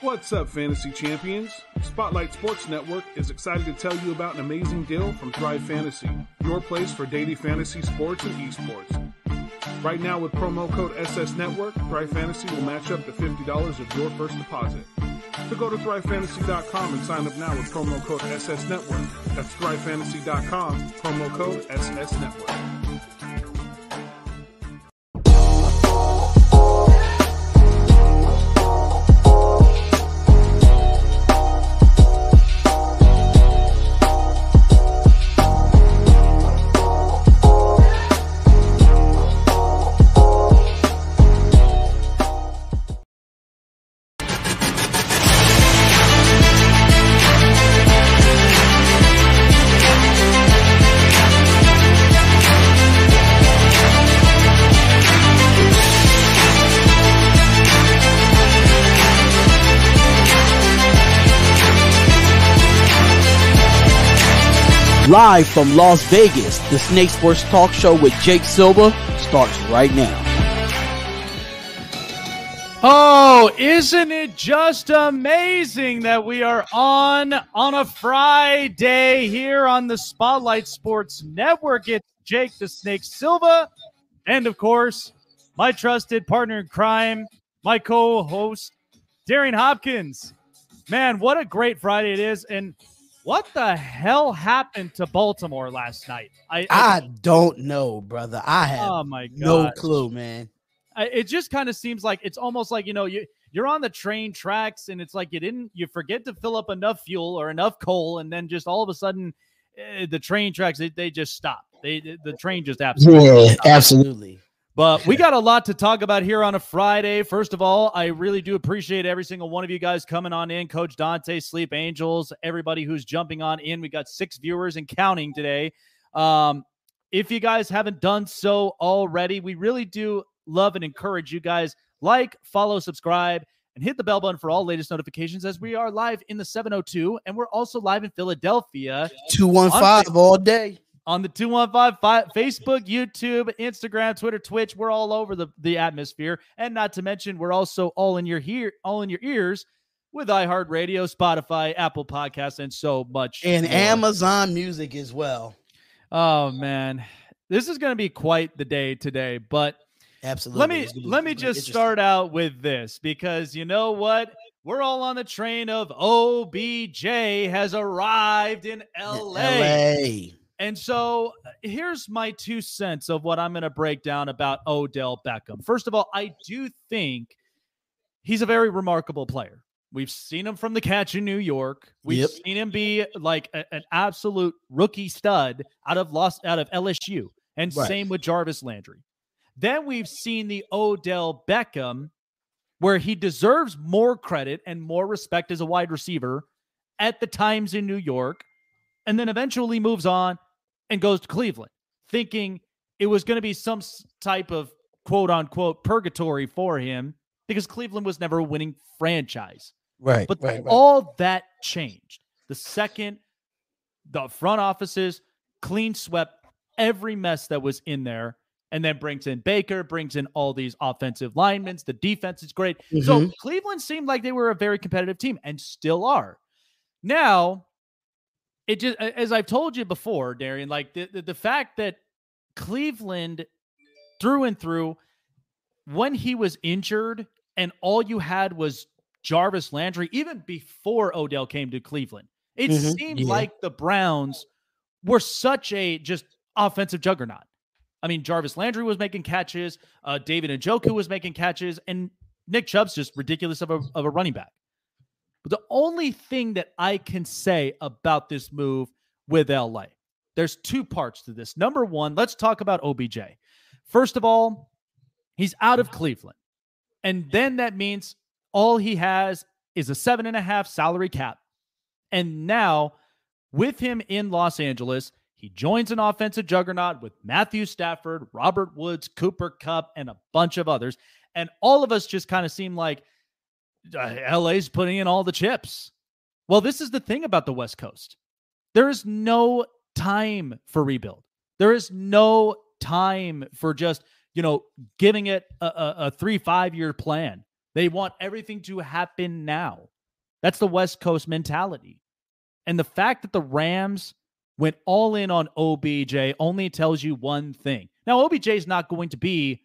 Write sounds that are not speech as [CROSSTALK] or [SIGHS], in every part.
What's up, fantasy champions? Spotlight Sports Network is excited to tell you about an amazing deal from Thrive Fantasy, your place for daily fantasy sports and esports. Right now, with promo code SS Network, Thrive Fantasy will match up to $50 of your first deposit. So go to thrivefantasy.com and sign up now with promo code SS Network. That's thrivefantasy.com, promo code SS Network. Live from Las Vegas, the Snake Sports Talk Show with Jake Silva starts right now. Oh, isn't it just amazing that we are on on a Friday here on the Spotlight Sports Network? It's Jake the Snake Silva, and of course, my trusted partner in crime, my co-host Darian Hopkins. Man, what a great Friday it is, and what the hell happened to Baltimore last night? I, I, I don't know, brother. I have oh my no clue, man. I, it just kind of seems like it's almost like you know you you're on the train tracks and it's like you didn't you forget to fill up enough fuel or enough coal and then just all of a sudden eh, the train tracks they, they just stop. They the train just absolutely yeah, absolutely. But we got a lot to talk about here on a Friday. First of all, I really do appreciate every single one of you guys coming on in. Coach Dante, Sleep Angels, everybody who's jumping on in. We got six viewers and counting today. Um, if you guys haven't done so already, we really do love and encourage you guys like, follow, subscribe, and hit the bell button for all latest notifications as we are live in the 702 and we're also live in Philadelphia. 215 all day on the 215 Facebook, YouTube, Instagram, Twitter, Twitch. We're all over the, the atmosphere. And not to mention, we're also all in your here, all in your ears with iHeartRadio, Spotify, Apple Podcasts, and so much. And more. Amazon Music as well. Oh man. This is gonna be quite the day today, but absolutely let me let me just start out with this because you know what? We're all on the train of OBJ has arrived in LA. LA. And so uh, here's my two cents of what I'm going to break down about Odell Beckham. First of all, I do think he's a very remarkable player. We've seen him from the catch in New York. We've yep. seen him be like a, an absolute rookie stud out of lost out of LSU, and right. same with Jarvis Landry. Then we've seen the Odell Beckham, where he deserves more credit and more respect as a wide receiver at the times in New York, and then eventually moves on and goes to Cleveland, thinking it was going to be some type of quote unquote purgatory for him because Cleveland was never a winning franchise. Right. But right, right. all that changed the second the front offices clean swept every mess that was in there and then brings in Baker, brings in all these offensive linemen. The defense is great. Mm-hmm. So Cleveland seemed like they were a very competitive team and still are. Now, it just as I've told you before, Darian, like the, the, the fact that Cleveland through and through, when he was injured and all you had was Jarvis Landry, even before Odell came to Cleveland, it mm-hmm. seemed yeah. like the Browns were such a just offensive juggernaut. I mean, Jarvis Landry was making catches, uh, David Njoku was making catches, and Nick Chubb's just ridiculous of a, of a running back. The only thing that I can say about this move with LA, there's two parts to this. Number one, let's talk about OBJ. First of all, he's out of Cleveland. And then that means all he has is a seven and a half salary cap. And now, with him in Los Angeles, he joins an offensive juggernaut with Matthew Stafford, Robert Woods, Cooper Kupp, and a bunch of others. And all of us just kind of seem like uh, LA's putting in all the chips. Well, this is the thing about the West Coast. There is no time for rebuild. There is no time for just, you know, giving it a, a, a three, five year plan. They want everything to happen now. That's the West Coast mentality. And the fact that the Rams went all in on OBJ only tells you one thing. Now, OBJ is not going to be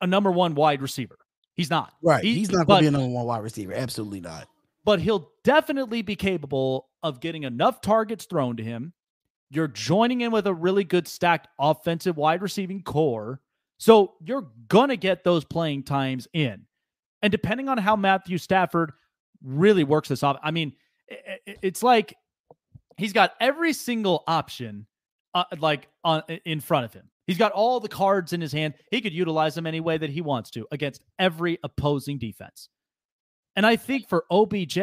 a number one wide receiver. He's not. Right. He, He's not going to be a number one wide receiver. Absolutely not. But he'll definitely be capable of getting enough targets thrown to him. You're joining in with a really good stacked offensive wide receiving core. So you're going to get those playing times in. And depending on how Matthew Stafford really works this off, I mean, it's like he's got every single option uh, like on in front of him. He's got all the cards in his hand. He could utilize them any way that he wants to against every opposing defense. And I think for OBJ,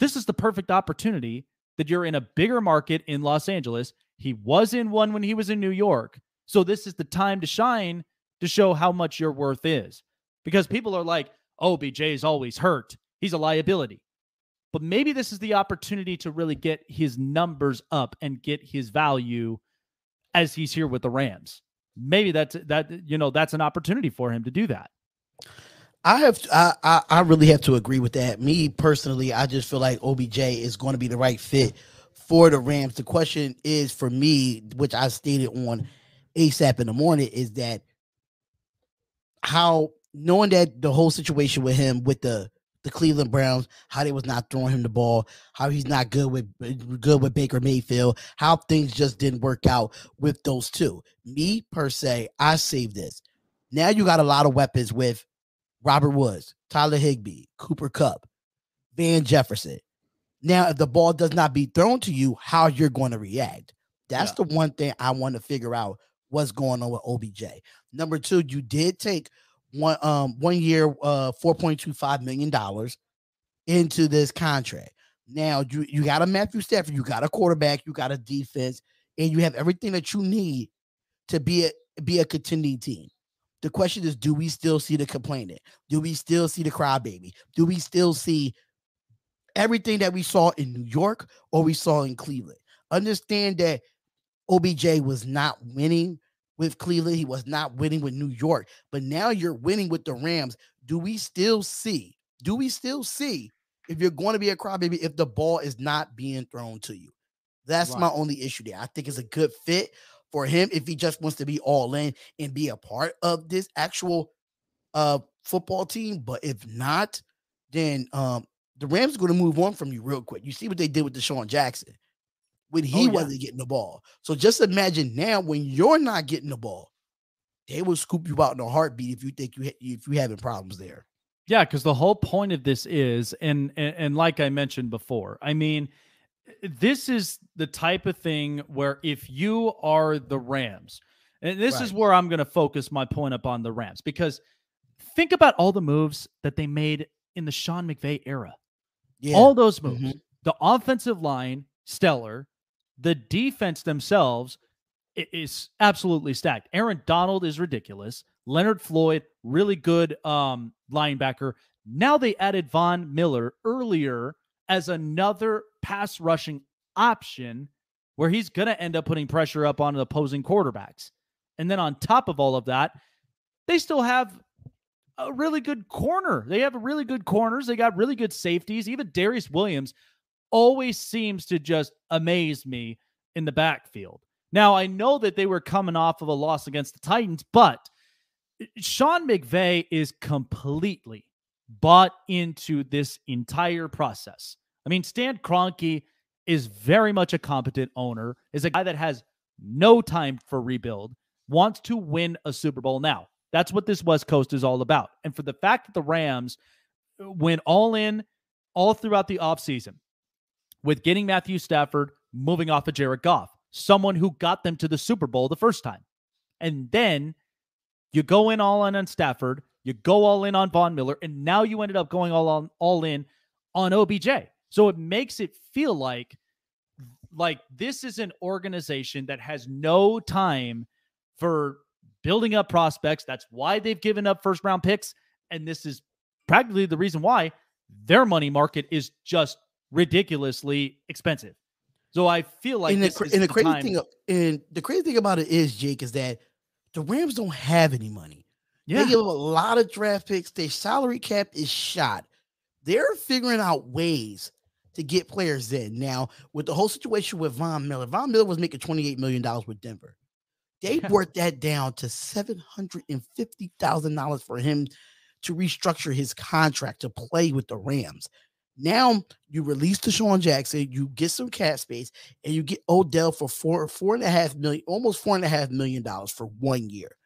this is the perfect opportunity that you're in a bigger market in Los Angeles. He was in one when he was in New York. So this is the time to shine to show how much your worth is. Because people are like, OBJ is always hurt. He's a liability. But maybe this is the opportunity to really get his numbers up and get his value as he's here with the Rams. Maybe that's that you know that's an opportunity for him to do that. I have I, I, I really have to agree with that. Me personally, I just feel like OBJ is going to be the right fit for the Rams. The question is for me, which I stated on ASAP in the morning, is that how knowing that the whole situation with him with the the Cleveland Browns, how they was not throwing him the ball, how he's not good with uh, good with Baker Mayfield, how things just didn't work out with those two. Me per se, I saved this. Now you got a lot of weapons with Robert Woods, Tyler Higbee, Cooper Kupp, Van Jefferson. Now, if the ball does not be thrown to you, how you're going to react. That's yeah. the one thing I want to figure out what's going on with OBJ. Number two, you did take one um one year uh 4.25 million dollars into this contract. Now you you got a Matthew Stafford, you got a quarterback, you got a defense, and you have everything that you need to be a be a contending team. The question is, do we still see the complaining? Do we still see the crybaby? Do we still see everything that we saw in New York or we saw in Cleveland? Understand that OBJ was not winning with Cleveland. He was not winning with New York, but now you're winning with the Rams. Do we still see? Do we still see if you're going to be a crybaby if the ball is not being thrown to you? That's right. my only issue there. I think it's a good fit for him if he just wants to be all in and be a part of this actual uh football team. But if not, then um the Rams are going to move on from you real quick. You see what they did with DeSean Jackson when he oh, yeah. wasn't getting the ball. So just imagine now when you're not getting the ball, they will scoop you out in a heartbeat if you think you if you having problems there. Yeah, because the whole point of this is, and, and and like I mentioned before, I mean, this is the type of thing where if you are the Rams, and this right. is where I'm going to focus my point up on the Rams because think about all the moves that they made in the Sean McVay era. Yeah. All those moves. Mm-hmm. The offensive line, stellar the defense themselves is absolutely stacked. Aaron Donald is ridiculous. Leonard Floyd, really good um, linebacker. Now they added Von Miller earlier as another pass rushing option where he's going to end up putting pressure up on opposing quarterbacks. And then on top of all of that, they still have a really good corner. They have really good corners. They got really good safeties. Even Darious Williams always seems to just amaze me in the backfield. Now, I know that they were coming off of a loss against the Titans, but eh, Sean McVay is completely bought into this entire process. I mean, Stan Kroenke is very much a competent owner, is a guy that has no time for rebuild, wants to win a Super Bowl now. That's what this West Coast is all about. And for the fact that the Rams eh, went all in all throughout the offseason, with getting Matthew Stafford moving off of Jared Goff, someone who got them to the Super Bowl the first time. And then you go in all in on Stafford, you go all in on Von Miller, and now you ended up going all on all in on OBJ. So it makes it feel like like this is an organization that has no time for building up prospects. That's why they've given up first round picks. And this is practically the reason why their money market is just ridiculously expensive. So I feel like and the, and the, crazy thing uh, and the crazy thing about it is Jake is that the Rams don't have any money. They give up a lot of draft picks. Their salary cap is shot. They're figuring out ways to get players in. Now, with the whole situation with Von Miller, Von Miller was making $28 million with Denver. They brought that down to $750,000 for him to restructure his contract to play with the Rams. Now you release DeSean Jackson, you get some cap space, and you get Odell for four, four and a half million, almost four and a half million dollars for one year.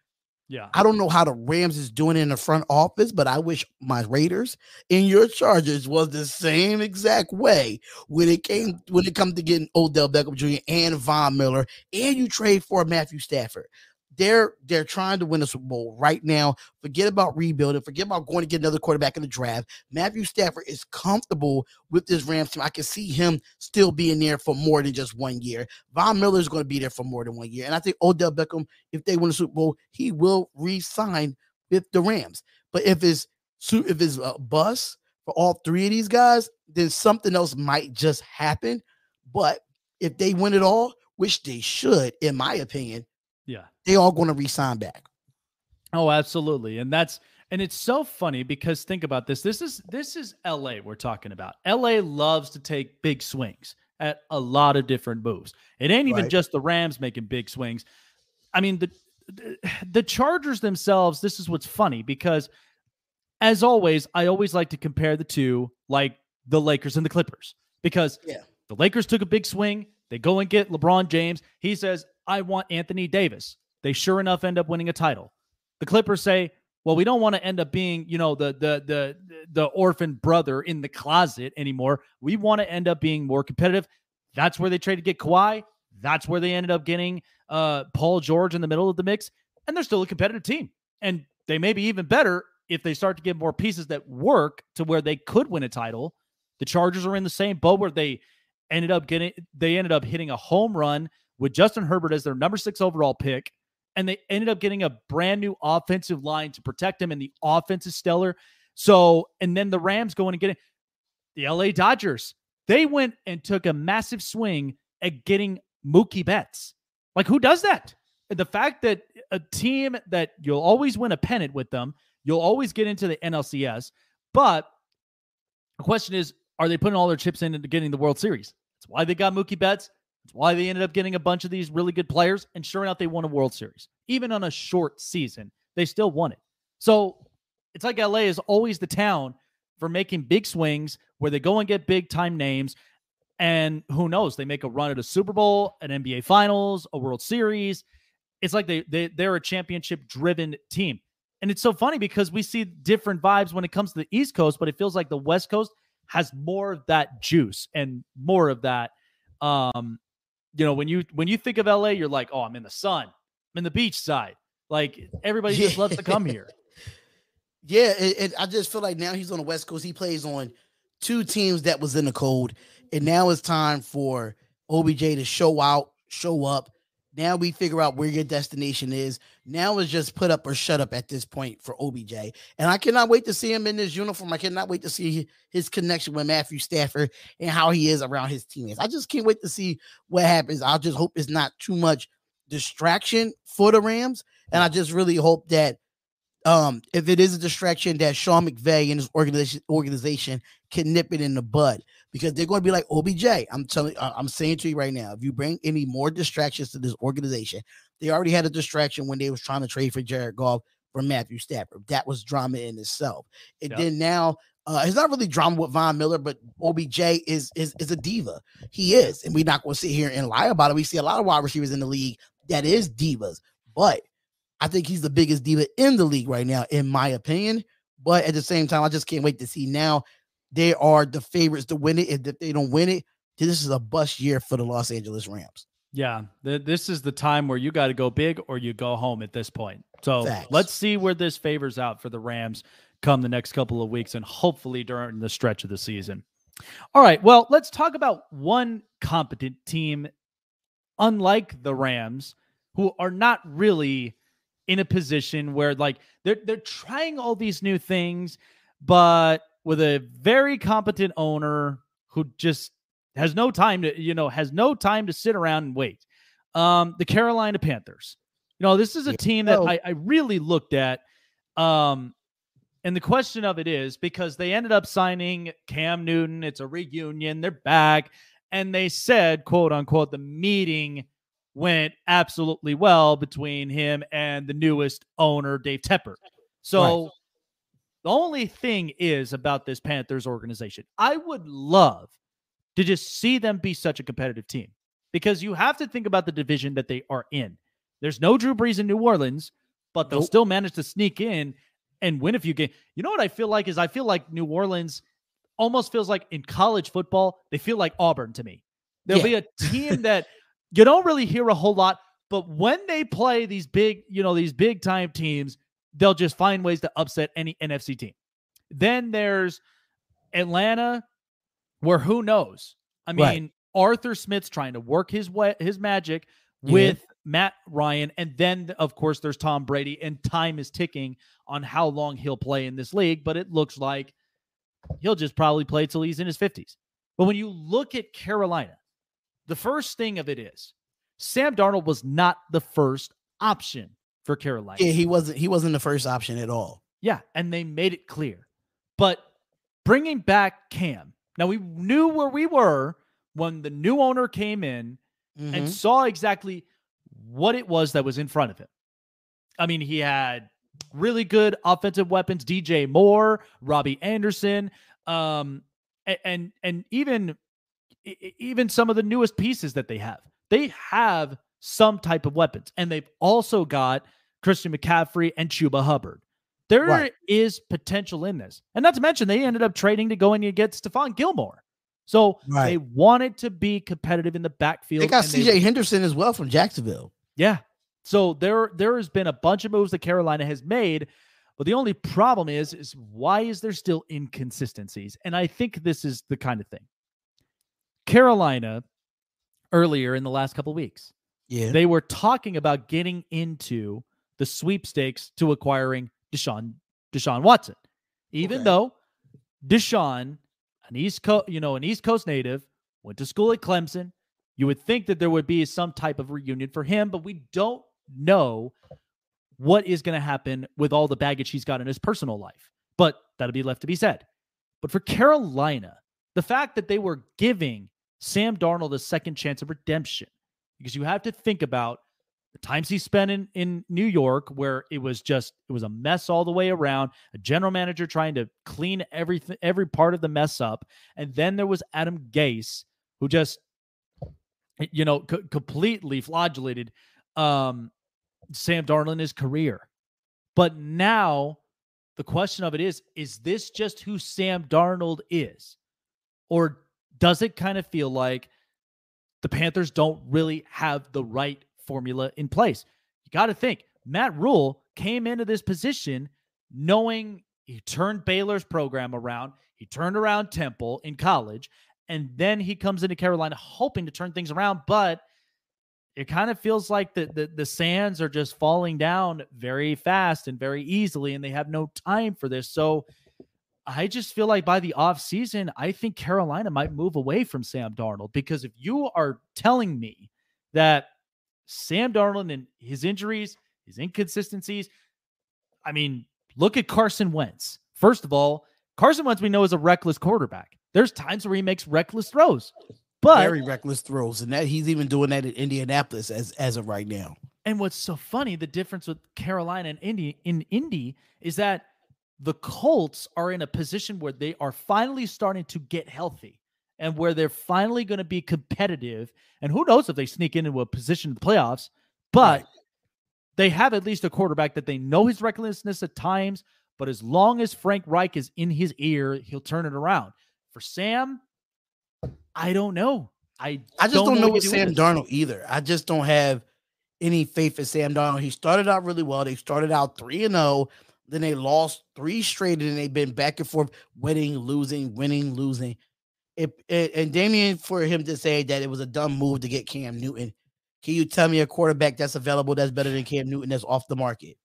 Yeah. I don't know how the Rams is doing in the front office, but I wish my Raiders and your Chargers was the same exact way when it came when it comes to getting Odell Beckham Jr. and Von Miller, and you trade for Matthew Stafford they're they're trying to win a Super Bowl right now. Forget about rebuilding. Forget about going to get another quarterback in the draft. Matthew Stafford is comfortable with this Rams team. I can see him still being there for more than just one year. Von Miller is going to be there for more than one year, and I think Odell Beckham, if they win a Super Bowl, he will re-sign with the Rams. But if it's if it's a bust for all three of these guys, then something else might just happen. But if they win it all, which they should, in my opinion, yeah. They all going to resign back. Oh, absolutely. And that's and it's so funny because think about this. This is this is LA we're talking about. LA loves to take big swings at a lot of different moves. It ain't even right. just the Rams making big swings. I mean, the the Chargers themselves, this is what's funny because as always, I always like to compare the two like the Lakers and the Clippers because yeah. the Lakers took a big swing. They go and get LeBron James. He says, I want Anthony Davis. They sure enough end up winning a title. The Clippers say, well, we don't want to end up being, you know, the the the the orphan brother in the closet anymore. We want to end up being more competitive. That's where they traded to get Kawhi. That's where they ended up getting uh, Paul George in the middle of the mix, and they're still a competitive team. And they may be even better if they start to get more pieces that work to where they could win a title. The Chargers are in the same boat where they ended up getting they ended up hitting a home run with Justin Herbert as their number six overall pick. And they ended up getting a brand new offensive line to protect him, and the offense is stellar. So, and then the Rams going and getting the LA Dodgers. They went and took a massive swing at getting Mookie Betts. Like, who does that? The fact that a team that you'll always win a pennant with them, you'll always get into the NLCS. But the question is, are they putting all their chips in into getting the World Series? That's why they got Mookie Betts. Why they ended up getting a bunch of these really good players. And sure enough, they won a World Series. Even on a short season, they still won it. So it's like LA is always the town for making big swings where they go and get big time names. And who knows, they make a run at a Super Bowl, an NBA Finals, a World Series. It's like they, they they're a championship driven team. And it's so funny because we see different vibes when it comes to the East Coast, but it feels like the West Coast has more of that juice and more of that um you know, when you when you think of LA, you're like, oh, I'm in the sun, I'm in the beach side. Like everybody just loves to come here. [LAUGHS] Yeah, it, I just feel like now he's on the West Coast. He plays on two teams that was in the cold, and now it's time for OBJ to show out, show up, now we figure out where your destination is. Now it's just put up or shut up at this point for OBJ. And I cannot wait to see him in this uniform. I cannot wait to see his connection with Matthew Stafford and how he is around his teammates. I just can't wait to see what happens. I just hope it's not too much distraction for the Rams. And I just really hope that um, if it is a distraction, that Sean McVay and his organization organization can nip it in the bud because they're going to be like OBJ. I'm telling, I'm saying to you right now, if you bring any more distractions to this organization, they already had a distraction when they was trying to trade for Jared Goff for Matthew Stafford. That was drama in itself. And yep. then now uh, it's not really drama with Von Miller, but OBJ is is is a diva. He is, and we're not going to sit here and lie about it. We see a lot of wide receivers in the league that is divas, but I think he's the biggest diva in the league right now, in my opinion. But at the same time, I just can't wait to see now they are the favorites to win it. And if they don't win it, this is a bust year for the Los Angeles Rams. Yeah, th- this is the time where you got to go big or you go home at this point. So Facts. let's see where this favors out for the Rams come the next couple of weeks and hopefully during the stretch of the season. All right, well, let's talk about one competent team, unlike the Rams, who are not really in a position where like they're they're trying all these new things, but with a very competent owner who just has no time to you know has no time to sit around and wait. Um, the Carolina Panthers. You know, this is a team that I, I really looked at Um, and the question of it is because they ended up signing Cam Newton, it's a reunion, they're back, and they said, quote unquote, the meeting went absolutely well between him and the newest owner, Dave Tepper. So right. The only thing is about this Panthers organization, I would love to just see them be such a competitive team because you have to think about the division that they are in. There's no Drew Brees in New Orleans, but they'll nope. still manage to sneak in and win a few games. You know what I feel like is I feel like New Orleans almost feels like in college football, they feel like Auburn to me. There'll yeah. be a [LAUGHS] team that you don't really hear a whole lot, but when they play these big, you know, these big time teams, they'll just find ways to upset any NFC team. Then there's Atlanta, where who knows? I mean, right. Arthur Smith's trying to work his way, his magic with Matt Ryan. And then, of course, there's Tom Brady, and time is ticking on how long he'll play in this league. But it looks like he'll just probably play till he's in his 50s. But when you look at Carolina, the first thing of it is Sam Darnold was not the first option for Carolina. Yeah, he wasn't. He wasn't the first option at all. Yeah, and they made it clear. But bringing back Cam, now we knew where we were when the new owner came in mm-hmm. and saw exactly what it was that was in front of him. I mean, he had really good offensive weapons, DJ Moore, Robbie Anderson, um, and, and and even even some of the newest pieces that they have. They have some type of weapons, and they've also got Christian McCaffrey and Chuba Hubbard. There right. is potential in this. And not to mention, they ended up trading to go in and get Stephon Gilmore. So right. they wanted to be competitive in the backfield. They got CJ they, Henderson as well from Jacksonville. Yeah. So there there has been a bunch of moves that Carolina has made, but the only problem is is why is there still inconsistencies? And I think this is the kind of thing. Carolina earlier in the last couple weeks. Yeah. They were talking about getting into the sweepstakes to acquiring Deshaun Deshaun Watson. Even okay. though Deshaun an East Coast, you know, an East Coast native, went to school at Clemson. You would think that there would be some type of reunion for him, but we don't know what is going to happen with all the baggage he's got in his personal life. But that'll be left to be said. But for Carolina, the fact that they were giving Sam Darnold a second chance of redemption, because you have to think about the times he spent in, in New York, where it was just it was a mess all the way around, a general manager trying to clean everything every part of the mess up, and then there was Adam Gase, who just you know c- completely flagellated um, Sam Darnold his career. But now the question of it is: Is this just who Sam Darnold is, or does it kind of feel like the Panthers don't really have the right formula in place. You got to think Matt Rhule came into this position knowing he turned Baylor's program around, he turned around Temple in college, and then he comes into Carolina hoping to turn things around, but it kind of feels like the, the the sands are just falling down very fast and very easily and they have no time for this. So I just feel like by the off season, I think Carolina might move away from Sam Darnold because if you are telling me that Sam Darnold and his injuries, his inconsistencies. I mean, look at Carson Wentz. First of all, Carson Wentz we know is a reckless quarterback. There's times where he makes reckless throws, but very reckless throws, and that he's even doing that in Indianapolis as as of right now. And what's so funny, the difference with Carolina and Indy in Indy is that the Colts are in a position where they are finally starting to get healthy and where they're finally going to be competitive. And who knows if they sneak into a position in the playoffs, but right. they have at least a quarterback that they know his recklessness at times. But as long as Frank Reich is in his ear, he'll turn it around. For Sam, I don't know. I I just don't, don't know, with Sam Darnold either. I just don't have any faith in Sam Darnold. He started out really well. They started out 3 and 0. Then they lost three straight and they've been back and forth, winning, losing, winning, losing it, it, and Damien for him to say that it was a dumb move to get Cam Newton. Can you tell me a quarterback that's available that's better than Cam Newton that's off the market?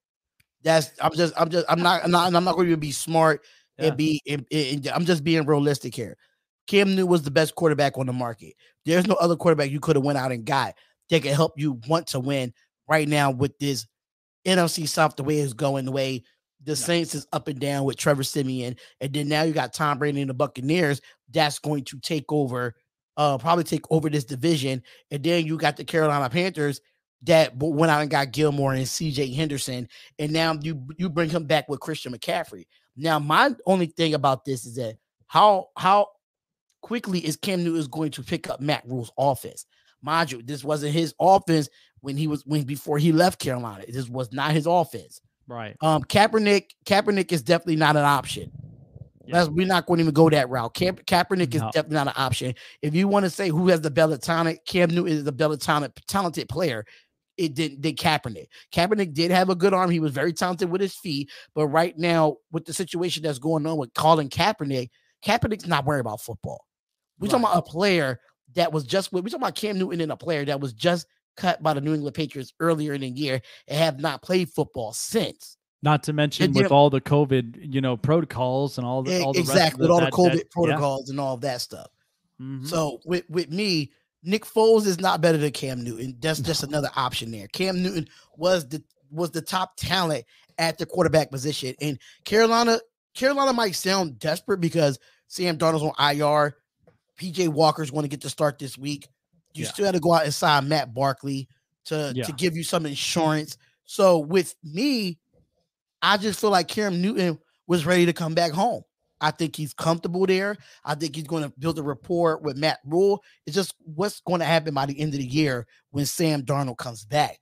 That's I'm just I'm just I'm not I'm not I'm not going to be smart yeah. and be and, and I'm just being realistic here. Cam Newton was the best quarterback on the market. There's no other quarterback you could have went out and got that could help you want to win right now with this NFC South the way it's going, the way The Saints is up and down with Trevor Siemian, and then now you got Tom Brady and the Buccaneers. That's going to take over, uh, probably take over this division. And then you got the Carolina Panthers that went out and got Gilmore and CJ Henderson, and now you you bring him back with Christian McCaffrey. Now, my only thing about this is that how how quickly is Cam Newton is going to pick up Matt Rhule's offense? Mind you, this wasn't his offense when he was when before he left Carolina. This was not his offense. Right. Um, Kaepernick, Kaepernick is definitely not an option. Yeah. we're not going to even go that route. Ka- Kaepernick is definitely not an option. If you want to say who has the talent, Cam Newton is the talent, talented player. It didn't did Kaepernick. Kaepernick did have a good arm. He was very talented with his feet. But right now, with the situation that's going on with Colin Kaepernick, Kaepernick's not worried about football. We're right. talking about a player that was just we're talking about Cam Newton and a player that was just cut by the New England Patriots earlier in the year and have not played football since. Not to mention and, with know, all the COVID, you know, protocols and all the all the exactly with all the COVID that, protocols yeah. and all of that stuff. Mm-hmm. So with with me, Nick Foles is not better than Cam Newton. That's just another option there. Cam Newton was the was the top talent at the quarterback position, and Carolina Carolina might sound desperate because Sam Darnold's on IR. PJ Walker's going to get to start this week. You yeah. still had to go out and sign Matt Barkley to, yeah. to give you some insurance. So with me, I just feel like Cam Newton was ready to come back home. I think he's comfortable there. I think he's going to build a rapport with Matt Rhule. It's just what's going to happen by the end of the year when Sam Darnold comes back.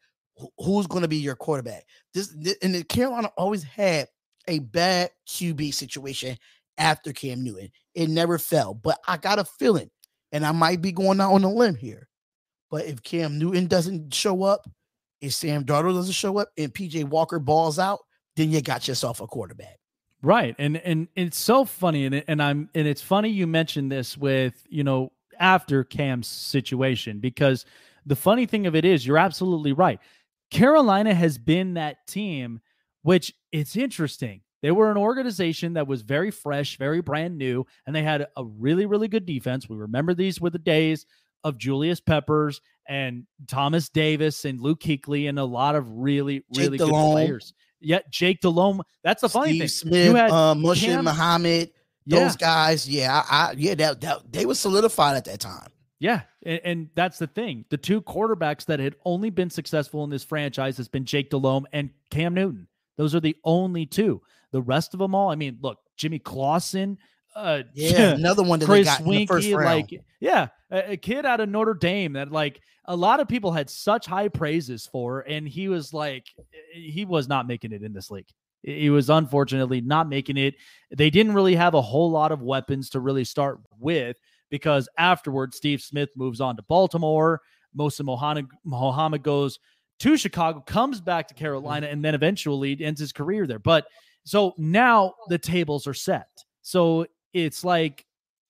Who's going to be your quarterback? This, this and the Carolina always had a bad QB situation after Cam Newton. It never fell, but I got a feeling, and I might be going out on a limb here. But if Cam Newton doesn't show up, if Sam Darnold doesn't show up, and PJ Walker balls out, then you got yourself a quarterback. Right. And and it's so funny and and I'm and it's funny you mentioned this with, you know, after Cam's situation because the funny thing of it is you're absolutely right. Carolina has been that team which it's interesting. They were an organization that was very fresh, very brand new, and they had a really, really good defense. We remember these were the days of Julius Peppers and Thomas Davis and Luke Kuechly and a lot of really, really good players. Yeah, Jake Delhomme. That's the funny Steve thing. Smith, you had uh, Muhsin Muhammad, those yeah. guys. Yeah, I, I yeah, that, that, they were solidified at that time. Yeah, and, and, that's the thing. The two quarterbacks that had only been successful in this franchise has been Jake Delhomme and Cam Newton. Those are the only two. The rest of them all, I mean, look, Jimmy Clausen, uh, yeah, [LAUGHS] another one that Chris they got Weinke, in the first round. like, yeah, a, a, kid out of Notre Dame that like a lot of people had such high praises for, and he was like, he was not making it in this league. He was unfortunately not making it. They didn't really have a whole lot of weapons to really start with because afterwards, Steve Smith moves on to Baltimore. Muhsin Muhammad, Muhammad goes to Chicago, comes back to Carolina, and then eventually ends his career there. But so now oh. the tables are set. So it's like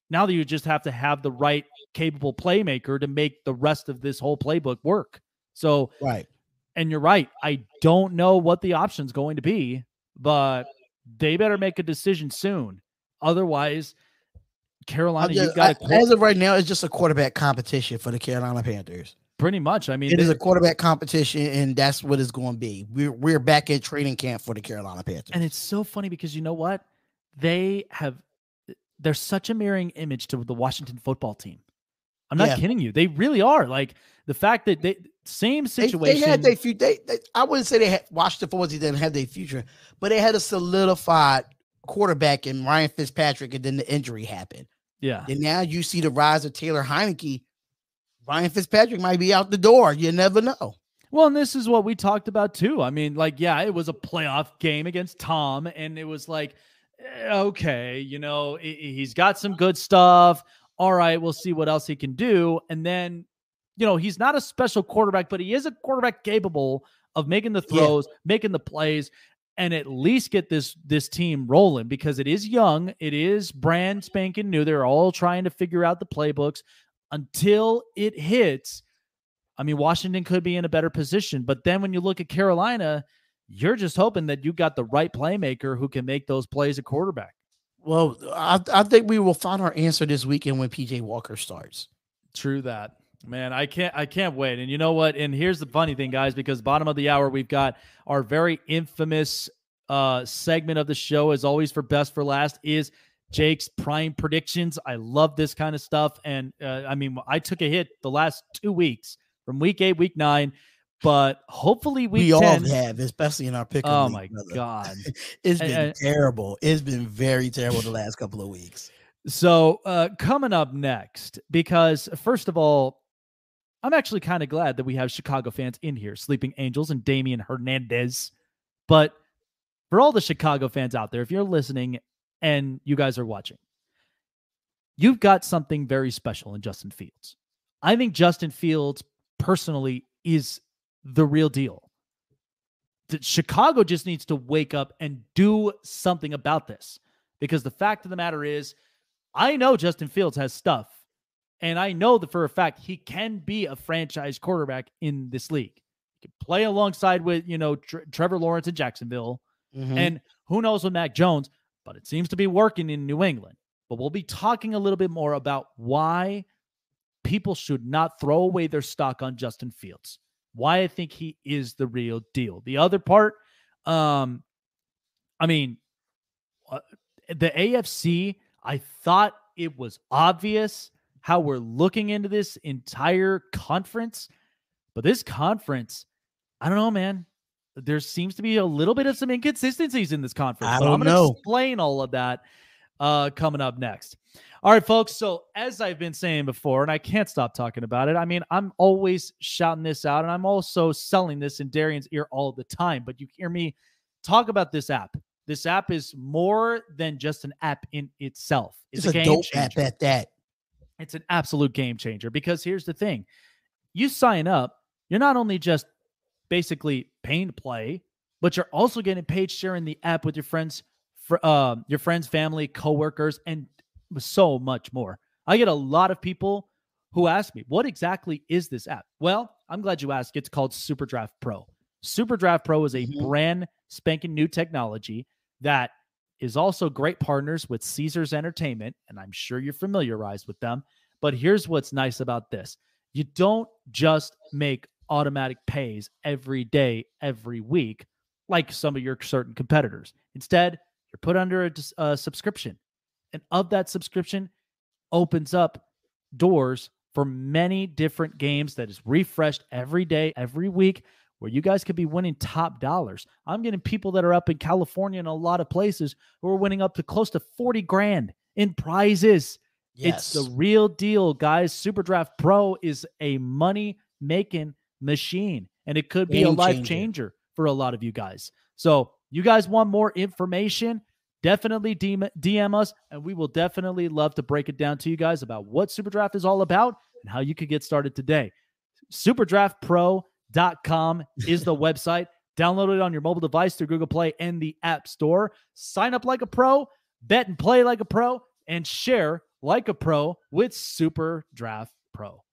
now that you just have to have the right capable playmaker to make the rest of this whole playbook work. So, right. And you're right. I don't know what the option's going to be, but they better make a decision soon. Otherwise, Carolina, just, you got to. As of right now, it's just a quarterback competition for the Carolina Panthers. Pretty much. I mean, it is a quarterback competition, and that's what it's going to be. We're we're back at training camp for the Carolina Panthers. And it's so funny because you know what? They have they're such a mirroring image to the Washington football team. I'm not yeah. kidding you. They really are. Like the fact that they same situation. They, they had their future. They, they, I wouldn't say they had Washington football team didn't have their future, but they had a solidified quarterback in Ryan Fitzpatrick, and then the injury happened. Yeah. And now you see the rise of Taylor Heinicke Ryan Fitzpatrick might be out the door. You never know. Well, and this is what we talked about too. I mean, like, yeah, it was a playoff game against Tom, and it was like, eh, okay, you know, he's got some good stuff. All right, we'll see what else he can do. And then, you know, he's not a special quarterback, but he is a quarterback capable of making the throws, yeah. making the plays, and at least get this this team rolling because it is young, it is brand spanking new. They're all trying to figure out the playbooks until it hits, I mean, Washington could be in a better position. But then when you look at Carolina, you're just hoping that you got the right playmaker who can make those plays at quarterback. Well, I, I think we will find our answer this weekend when PJ Walker starts. True that. Man, I can't I can't wait. And you know what? And here's the funny thing, guys, because bottom of the hour, we've got our very infamous uh, segment of the show, as always, for best for last is Jake's prime predictions. I love this kind of stuff, and uh, I mean, I took a hit the last two weeks from week eight, week nine, but hopefully week we 10, all have, especially in our pick. Oh my brother. god! [LAUGHS] it's been And- terrible. It's been very terrible the last couple of weeks. So uh, coming up next, because first of all, I'm actually kind of glad that we have Chicago fans in here, Sleeping Angels and Damian Hernandez. But for all the Chicago fans out there, if you're listening and you guys are watching, you've got something very special in Justin Fields. I think Justin Fields personally is the real deal. That Chicago just needs to wake up and do something about this because the fact of the matter is, I know Justin Fields has stuff, and I know that for a fact he can be a franchise quarterback in this league. He can play alongside with you know Tre- Trevor Lawrence in Jacksonville, Mhm. and who knows with Mac Jones, but it seems to be working in New England. But we'll be talking a little bit more about why people should not throw away their stock on Justin Fields. Why I think he is the real deal. The other part, um, I mean, uh, the AFC, I thought it was obvious how we're looking into this entire conference, but this conference, I don't know, man. There seems to be a little bit of some inconsistencies in this conference. I but I'm gonna know. explain all of that uh, coming up next. All right, folks. So, as I've been saying before, and I can't stop talking about it, I mean, I'm always shouting this out, and I'm also selling this in Darian's ear all the time. But you hear me talk about this app. This app is more than just an app in itself. It's, It's, a, a, game dope app at that. It's an absolute game changer because here's the thing you sign up, you're not only just basically paying to play, but you're also getting paid sharing the app with your friends, fr- uh, your friends, family, coworkers, and so much more. I get a lot of people who ask me, "What exactly is this app?" Well, I'm glad you asked. It's called SuperDraft Pro. SuperDraft Pro is a Mhm. brand spanking new technology that is also great partners with Caesars Entertainment, and I'm sure you're familiarized with them. But here's what's nice about this you don't just make automatic pays every day, every week, like some of your certain competitors. Instead, you're put under a, a subscription. And of that subscription opens up doors for many different games that is refreshed every day, every week, where you guys could be winning top dollars. I'm getting people that are up in California and a lot of places who are winning up to close to 40 grand in prizes. Yes. It's the real deal, guys. Superdraft Pro is a money making machine, and it could be a life changer. changer for a lot of you guys. So, you guys want more information? Definitely DM, DM us, and we will definitely love to break it down to you guys about what Superdraft is all about and how you could get started today. SuperdraftPro.com is the [LAUGHS] website. Download it on your mobile device through Google Play and the App Store. Sign up like a pro, bet and play like a pro, and share like a pro with Super Draft Pro.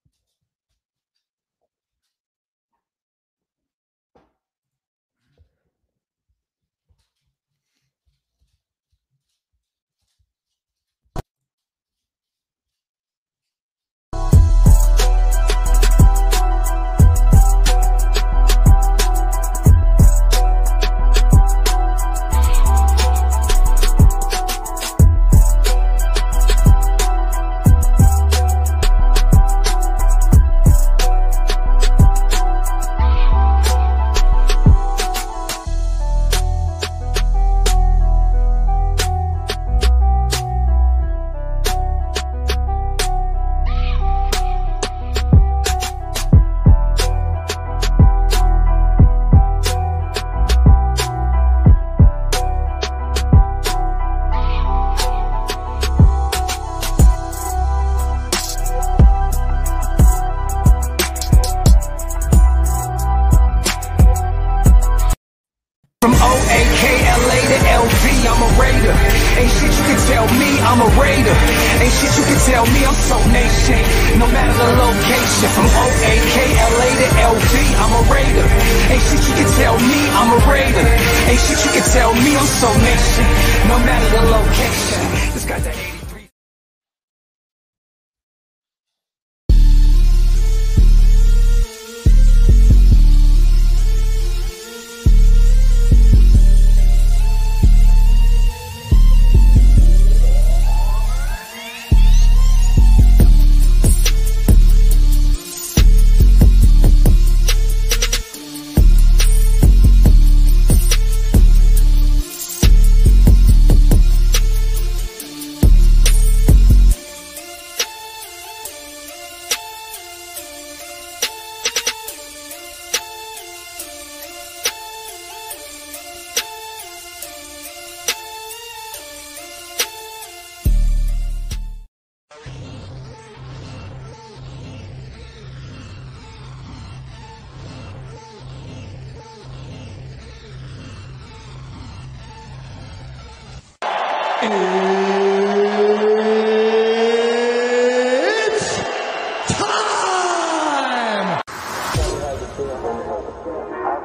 Shit you can tell me, I'm so nation. No matter the location. From O-A-K-L-A to L-V, I'm a raider. Ain't shit you can tell me, I'm a raider. Ain't shit you can tell me, I'm so nation. No matter the location. This got that It's time! I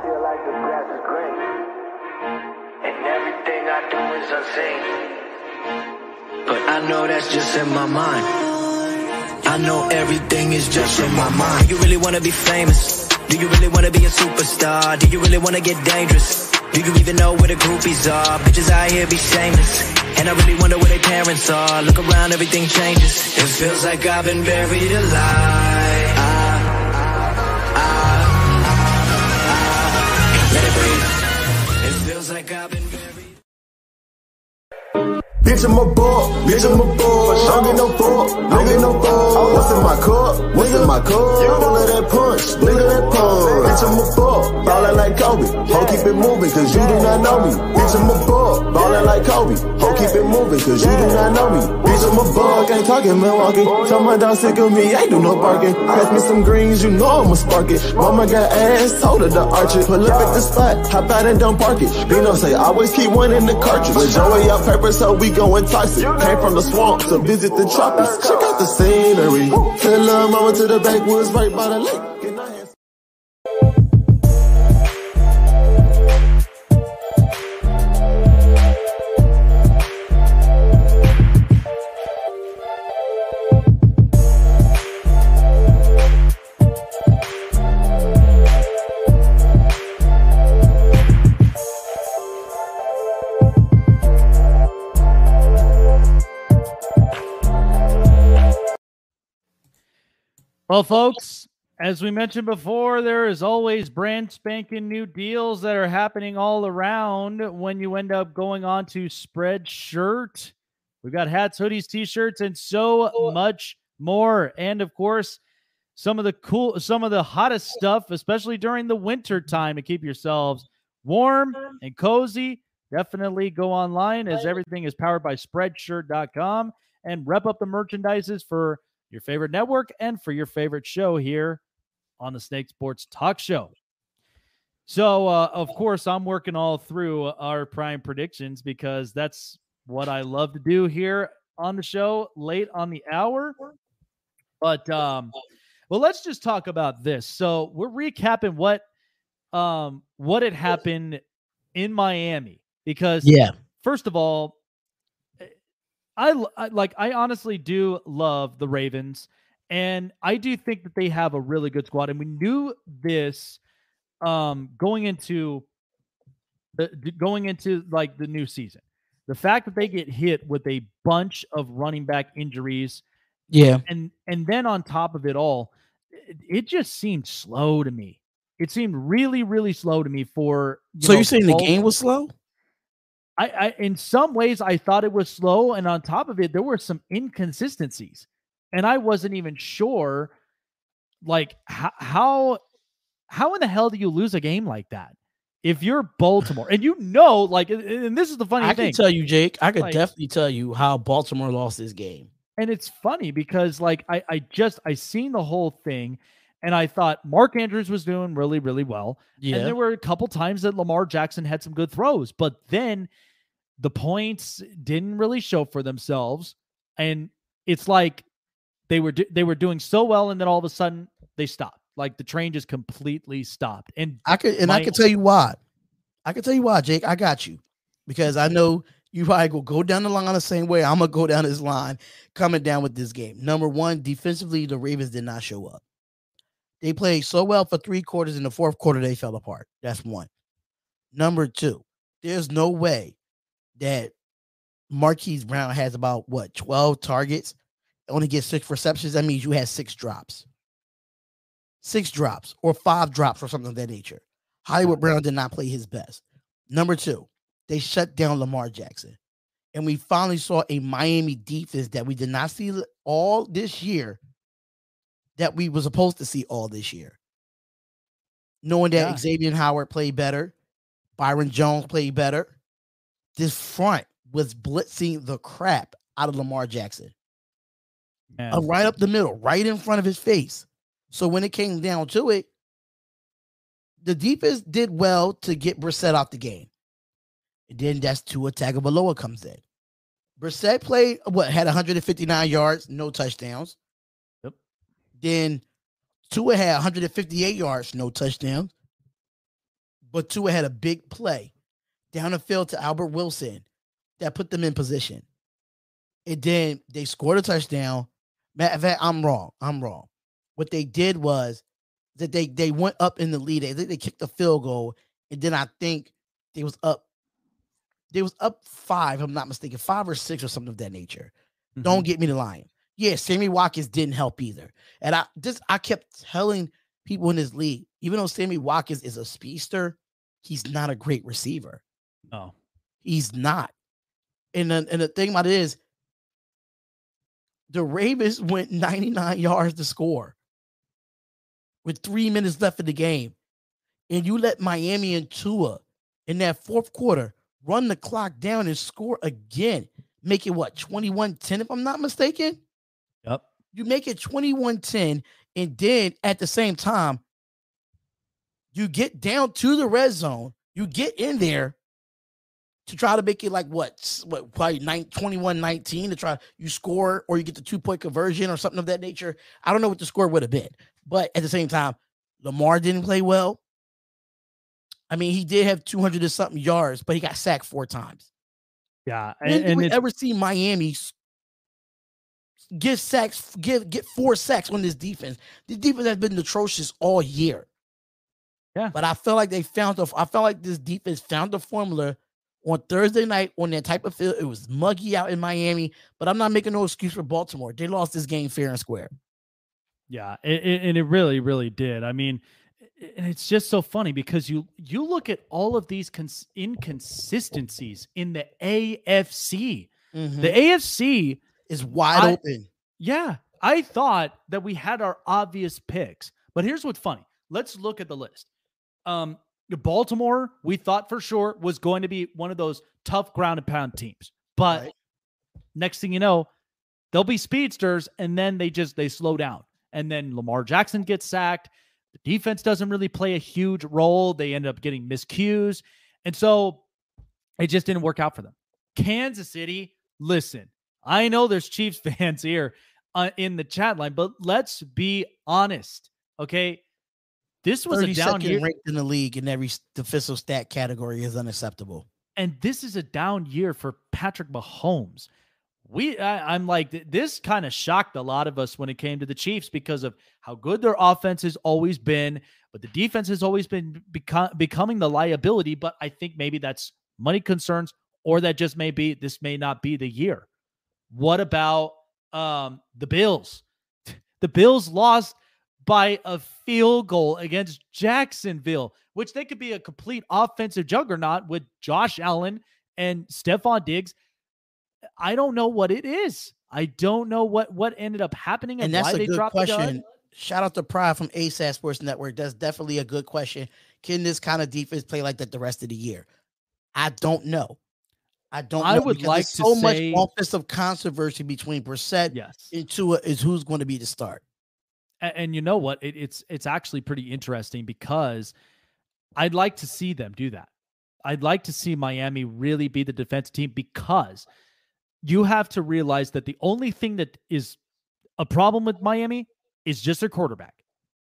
feel like grass is green, and everything I do is. But I know that's just in my mind. I know everything is just in my mind. You really wanna be famous? Do you really wanna be a superstar? Do you really wanna get dangerous? Do you even know where the groupies are? Bitches out here be shameless. And I really wonder where their parents are. Look around, everything changes. It feels like I've been buried alive. Let it breathe. It feels like I've been. Bitch, I'm a ball, bitch, I'm a ball. Don't get no fuck, don't get no ball. What's in my cup? What's in my cup? Full of that punch, nigga, that punch. Bitch, I'm a ball, ballin' like Kobe. Ho, keep it moving, cause you do not know me. Bitch, I'm a ball, ballin' like Kobe. Ho, keep it moving, cause you do not know me. Bitch, I'm a ball, can't talk in Milwaukee. Tell my dog sick of me, ain't do no barking. Pass me some greens, you know I'ma spark it. Mama got ass, told her to arch it. Pull up at the spot, hop out and don't park it. Bino say, always keep one in the cartridge. With Joey out pepper, so we toxic. Came from the swamp to visit the tropics. Check out the scenery. Tell lil' mama to the backwoods right by the lake. Well, folks, as we mentioned before, there is always brand spanking new deals that are happening all around when you end up going on to Spreadshirt. We've got hats, hoodies, t-shirts, and so much more. And of course, some of the cool, some of the hottest stuff, especially during the winter time to keep yourselves warm and cozy. Definitely go online as everything is powered by spreadshirt.com and rep up the merchandises for your favorite network and for your favorite show here on the Snake Sports Talk Show. So, uh, of course, I'm working all through our prime predictions because that's what I love to do here on the show late on the hour. But, um, well, let's just talk about this. So, we're recapping what um what had happened in Miami because Yeah. first of all, I, I- like I honestly do love the Ravens and I do think that they have a really good squad and we knew this um going into the going into like the new season. The fact that they get hit with a bunch of running back injuries Yeah. and and then on top of it all, it, it just seemed slow to me. It seemed really really slow to me for you So know, you're saying the game was slow? I, I in some ways I thought it was slow, and on top of it, there were some inconsistencies, and I wasn't even sure, like how how how in the hell do you lose a game like that if you're Baltimore and you know, like, and- this is the funny I thing, I can tell you, Jake. I could Like- definitely tell you how Baltimore lost this game. and it's funny because like I I just I seen the whole thing, and I thought Mark Andrews was doing really really well, Yeah. And there were a couple times that Lamar Jackson had some good throws, but then the points didn't really show for themselves. And it's like they were do- they were doing so well, and then all of a sudden they stopped. Like the train just completely stopped. And I could, and I my- can tell you why. I could tell you why, Jake. I got you because I know you probably go go down the line the same way. I'm gonna go down this line coming down with this game. Number one, defensively, the Ravens did not show up. They played so well for three quarters. In the fourth quarter, they fell apart. That's one. Number two, there's no way that Marquise Brown has about what 12 targets, only gets six receptions. That means you had six drops. Six drops or five drops or something of that nature. Hollywood Brown did not play his best. Number two, they shut down Lamar Jackson. And we finally saw a Miami defense that we did not see all this year that we were supposed to see all this year. Knowing that Yeah. Xavier Howard played better, Byron Jones played better. This front was blitzing the crap out of Lamar Jackson man, uh, right up the middle, right in front of his face. So when it came down to it, the defense did well to get Brissett off the game. And then that's Tua Tagovailoa comes in. Brissett played what had 159 yards, no touchdowns. Then Tua had 158 yards, no touchdowns. But Tua had a big play down the field to Albert Wilson that put them in position. And then they scored a touchdown. Matter of fact, I'm wrong. I'm wrong. What they did was that they they went up in the lead. They, they kicked the field goal, and then I think they was up. They was up five. if I'm not mistaken, five or six or something of that nature. Don't mm-hmm. get me to lying. Yeah, Sammy Watkins didn't help either. And I just I kept telling people in this league, even though Sammy Watkins is a speedster, he's not a great receiver. No. He's not. And the, and the thing about it is, the Ravens [LAUGHS] went 99 yards to score with three minutes left in the game. And you let Miami and Tua in that fourth quarter run the clock down and score again. Make it what 21 10, if I'm not mistaken? You make it 21 10. And then at the same time, you get down to the red zone, you get in there to try to make it like what, what probably nine, 21 19 to try you score or you get the two point conversion or something of that nature. I don't know what the score would have been, but at the same time, Lamar didn't play well. I mean, he did have 200 and something yards, but he got sacked four times. Yeah. And, and we ever see Miami get sacks, give get four sacks on this defense? The defense has been atrocious all year. Yeah. But I felt like they found the I felt like this defense found the formula on Thursday night on that type of field. It was muggy out in Miami, but I'm not making no excuse for Baltimore. They lost this game fair and square. Yeah, it, it- and it really, really did. I mean, and it's just so funny because you you look at all of these cons- inconsistencies in the AFC. The mm-hmm. AFC, is wide I- open. yeah, I thought that we had our obvious picks, but here's what's funny. Let's look at the list. Um, Baltimore, we thought for sure was going to be one of those tough ground and pound teams, but Right. next thing you know, they'll be speedsters, and then they just they slow down, and then Lamar Jackson gets sacked. The defense doesn't really play a huge role. They end up getting miscues, and so it just didn't work out for them. Kansas City, listen, I know there's Chiefs [LAUGHS] fans here uh, in the chat line, but let's be honest, okay? This was a 32nd down year, ranked in the league in every defensive stat category is unacceptable. and this is a down year for Patrick Mahomes. We, I, I'm like, this kind of shocked a lot of us when it came to the Chiefs because of how good their offense has always been, but the defense has always been beco- becoming the liability. But I think maybe that's money concerns, or that just may be this may not be the year. What about um, the Bills? [LAUGHS] The Bills lost by a field goal against Jacksonville, which they could be a complete offensive juggernaut with Josh Allen and Stefon Diggs. I don't know what it is. I don't know what what ended up happening and, And that's why a they good dropped the gun. Shout out to Pride from ASAP Sports Network. That's definitely a good question. Can this kind of defense play like that the rest of the year? I don't know. I don't. I would like to so say- much offensive controversy between Brissett Yes. and Tua is who's going to be the start. A- And, you know what? It, it's it's actually pretty interesting because I'd like to see them do that. I'd like to see Miami really be the defense team because you have to realize that the only thing that is a problem with Miami is just their quarterback.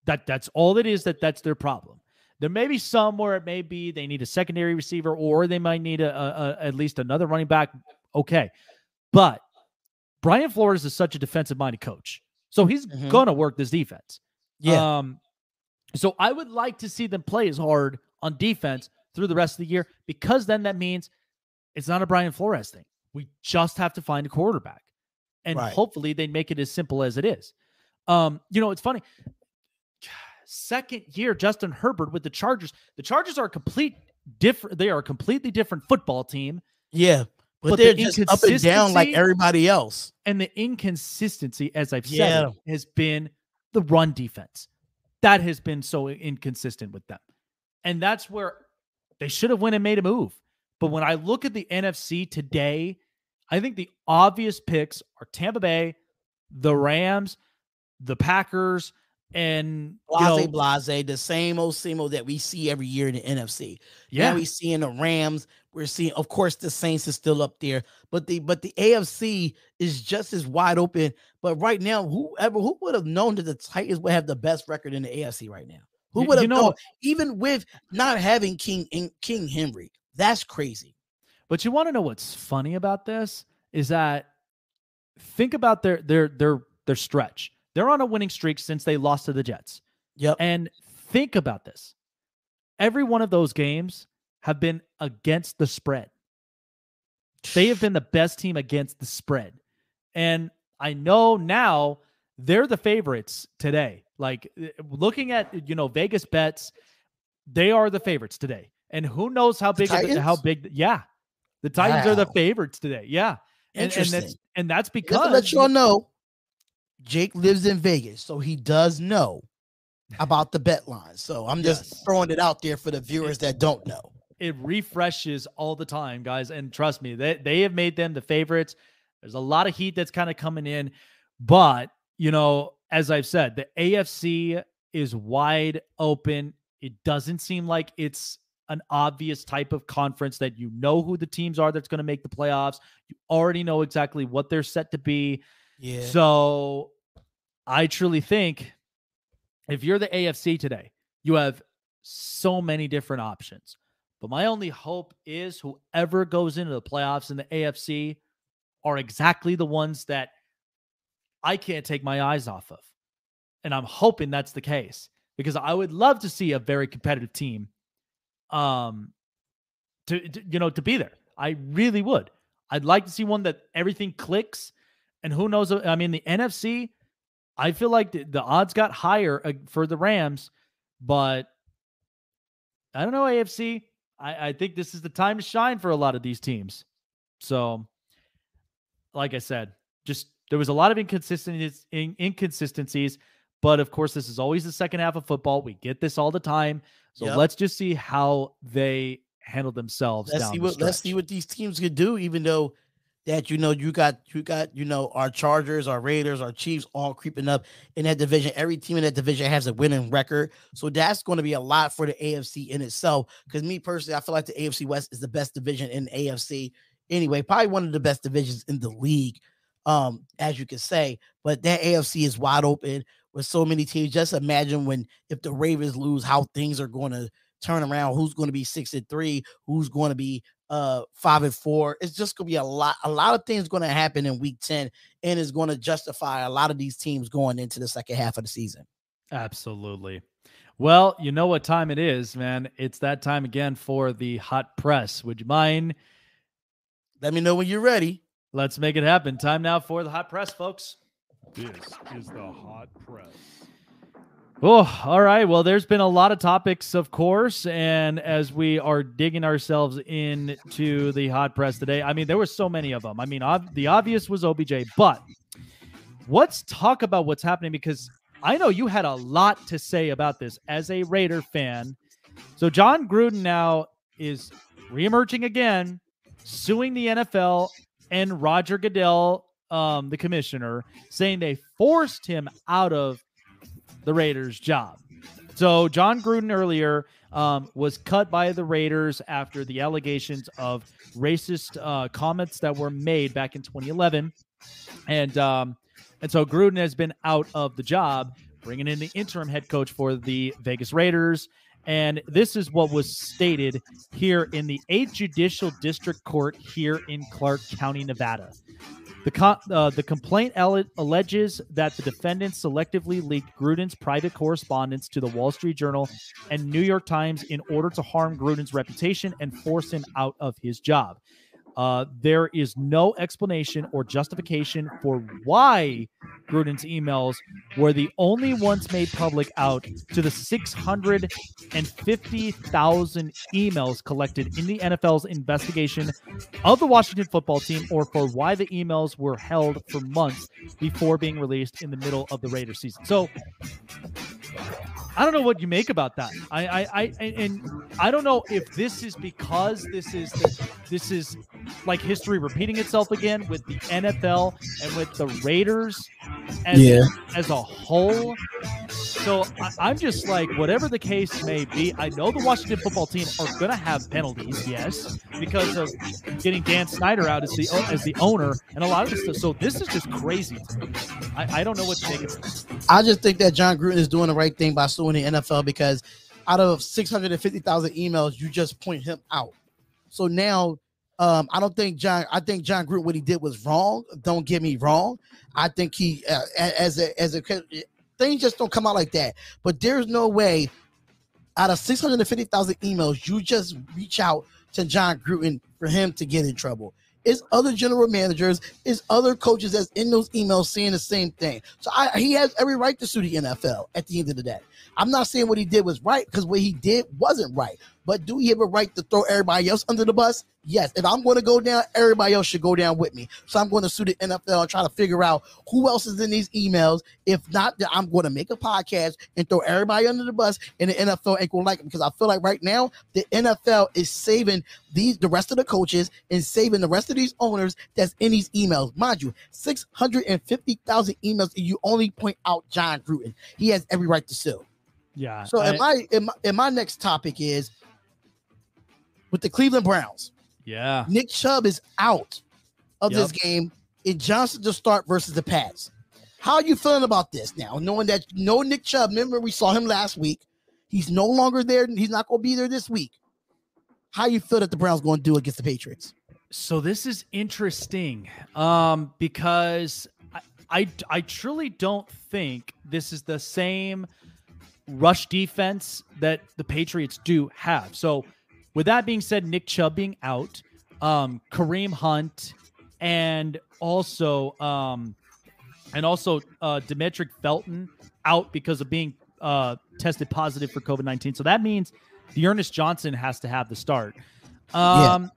That that's all it is. That that's their problem. There may be some where it may be they need a secondary receiver or they might need a, a, a- at least another running back. Okay, but Brian Flores is such a defensive minded coach, so he's Mhm. gonna work this defense. Yeah, Um, so I would like to see them play as hard on defense through the rest of the year because then that means it's not a Brian Flores thing. We just have to find a quarterback. And Right. hopefully they make it as simple as it is. Um, you know, it's funny. Second year, Justin Herbert with the Chargers. The Chargers are a complete different, they are a completely different football team. yeah, but, but they're just up and down like everybody else. And the inconsistency, as I've said, Yeah. it, has been the run defense. That has been so inconsistent with them. And that's where they should have went and made a move. But when I look at the NFC today, I think the obvious picks are Tampa Bay, the Rams, the Packers, and you Blase, know, blase, the same old same old that we see every year in the NFC. yeah, Now we seeing the Rams. We're seeing, of course, the Saints is still up there, but the but the AFC is just as wide open. But right now, whoever who would have known that the Titans would have the best record in the AFC right now? Who would have you know- known? Even with not having King in, King Henry, that's crazy. But you want to know what's funny about this is that think about their their their their stretch. They're on a winning streak since they lost to the Jets. Yep. And think about this. Every one of those games have been against the spread. They have been the best team against the spread. And I know now they're the favorites today. Like eh, looking at you know Vegas bets, they are the favorites today. And who knows how big the- how big yeah. The Titans are the favorites today. Yeah. And, and Interesting. that's and that's Just to because let y'all know, Jake lives in Vegas, so he does know [LAUGHS] about the bet line. So I'm just Yes. throwing it out there for the viewers that don't know. it refreshes all the time, guys. And trust me, they, they have made them the favorites. There's a lot of heat that's kind of coming in. But, you know, as I've said, the AFC is wide open. It doesn't seem like it's an obvious type of conference that you know who the teams are that's going to make the playoffs. You already know exactly what they're set to be. Yeah. So I truly think if you're the AFC today, you have so many different options. But my only hope is whoever goes into the playoffs in the AFC are exactly the ones that I can't take my eyes off of. And I'm hoping that's the case because I would love to see a very competitive team um to, to you know to be there. I really would. I'd like to see one that everything clicks and who knows I mean the NFC I feel like the, the odds got higher uh, for the Rams, but I don't know AFC. I, I think this is the time to shine for a lot of these teams. So, like I said, just there was a lot of inconsistencies, in, inconsistencies, but of course, this is always the second half of football. We get this all the time. So Yep. let's just see how they handle themselves. let's down see the what let's see what these teams could do even though that you know you got you got you know our chargers our raiders our chiefs all creeping up in that division. Every team in that division has a winning record. So that's going to be a lot for the afc in itself because me personally i feel like the afc west is the best division in afc anyway probably one of the best divisions in the league um as you can say. But that afc is wide open with so many teams. Just imagine when if the ravens lose how things are going to turn around. Who's going to be six and three? Who's going to be uh five and four it's just going to be a lot a lot of things going to happen in week 10 and it's going to justify a lot of these teams going into the second half of the season Absolutely. Well, you know what time it is, man. It's that time again for the hot press. Would you mind? let me know when you're ready Let's make it happen. Time now for the hot press, folks. This is the hot press. Oh, all right. Well, there's been a lot of topics, of course, and as we are digging ourselves into the hot press today, I mean, there were so many of them. I mean, ob- the obvious was OBJ, but let's talk about what's happening because I know you had a lot to say about this as a Raider fan. So Jon Gruden now is reemerging again, suing the NFL and Roger Goodell, um, the commissioner, saying they forced him out of the Raiders' job. So Jon Gruden earlier um, was cut by the Raiders after the allegations of racist uh, comments that were made back in 2011, and um, and so Gruden has been out of the job, bringing in the interim head coach for the Vegas Raiders. And this is what was stated here in the 8th Judicial District Court here in Clark County, Nevada. The, co- uh, the complaint alle- alleges that the defendants selectively leaked Gruden's private correspondence to the Wall Street Journal and New York Times in order to harm Gruden's reputation and force him out of his job. Uh, there is no explanation or justification for why Gruden's emails were the only ones made public out to the 650,000 emails collected in the NFL's investigation of the Washington football team or for why the emails were held for months before being released in the middle of the Raiders season. So I don't know what you make about that. I, I, I and I don't know if this is because this is the, this is like history repeating itself again with the NFL and with the Raiders as, Yeah. as a whole. so I, I'm just like, whatever the case may be, I know the Washington football team are going to have penalties, yes, because of getting Dan Snyder out as the as the owner and a lot of this stuff. So this is just crazy. I, I don't know what to make of it. I just think that Jon Gruden is doing the right thing by suing the NFL because out of 650,000 emails, you just point him out. So now, um, I don't think Jon. I think Jon Gruden what he did was wrong. Don't get me wrong. I think he uh, as a as a things just don't come out like that. But there's no way out of 650,000 emails, you just reach out to Jon Gruden for him to get in trouble. It's other general managers, it's other coaches that's in those emails saying the same thing. So I, he has every right to sue the NFL at the end of the day. I'm not saying what he did was right because what he did wasn't right. But do he have a right to throw everybody else under the bus? Yes. If I'm going to go down, everybody else should go down with me. So I'm going to sue the NFL and try to figure out who else is in these emails. If not, then I'm going to make a podcast and throw everybody under the bus, and the NFL ain't going to like it because I feel like right now the NFL is saving these the rest of the coaches and saving the rest of these owners that's in these emails. Mind you, 650,000 emails, and you only point out Jon Gruden. He has every right to sue. Yeah. So, I- and my, and my and my next topic is with the Cleveland Browns. yeah. Nick Chubb is out of this game. And Johnson to start versus the Pats. How are you feeling about this now? Knowing that no Nick Chubb, remember we saw him last week. He's no longer there. He's not going to be there this week. How you feel that the Browns going to do against the Patriots? So this is interesting um, because I, I I truly don't think this is the same rush defense that the Patriots do have. So with that being said, Nick Chubb being out, um, Kareem Hunt, and also um, and also uh, Demetric Felton out because of being uh, tested positive for COVID nineteen. So that means D'Ernest Johnson has to have the start. Um,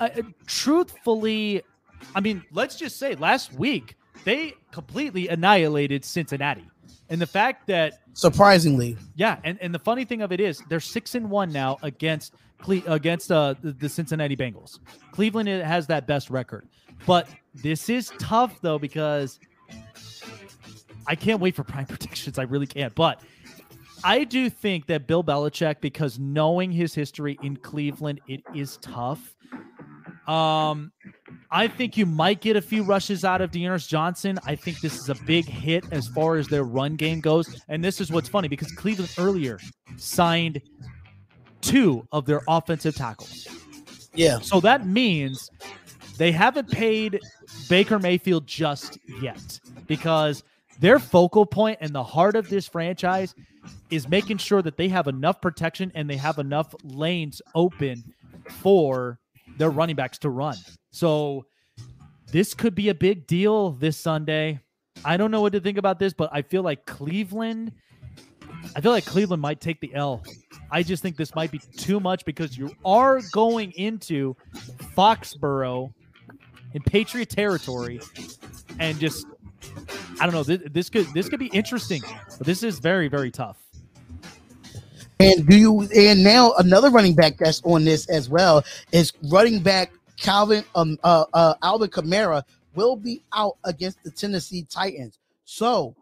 uh, truthfully, I mean, let's just say last week they completely annihilated Cincinnati. And the fact that Surprisingly, yeah, and, and the funny thing of it is they're six and one now against Cle- against uh, the, the Cincinnati Bengals. Cleveland has that best record, but this is tough though because I can't wait for prime [LAUGHS] predictions. I really can't. But I do think that Bill Belichick, because knowing his history in Cleveland, it is tough. Um, I think you might get a few rushes out of D'Ernest Johnson. I think this is a big hit as far as their run game goes. And this is what's funny because Cleveland earlier signed two of their offensive tackles. yeah. So that means they haven't paid Baker Mayfield just yet because their focal point and the heart of this franchise is making sure that they have enough protection and they have enough lanes open for their running backs to run. So this could be a big deal this Sunday. I don't know what to think about this, but I feel like Cleveland I feel like Cleveland might take the L. I just think this might be too much because you are going into Foxborough in Patriot territory, and just I don't know. This, this could this could be interesting, but this is very very tough. And do you and now another running back that's on this as well is running back Calvin um uh, uh Alvin Kamara will be out against the Tennessee Titans. So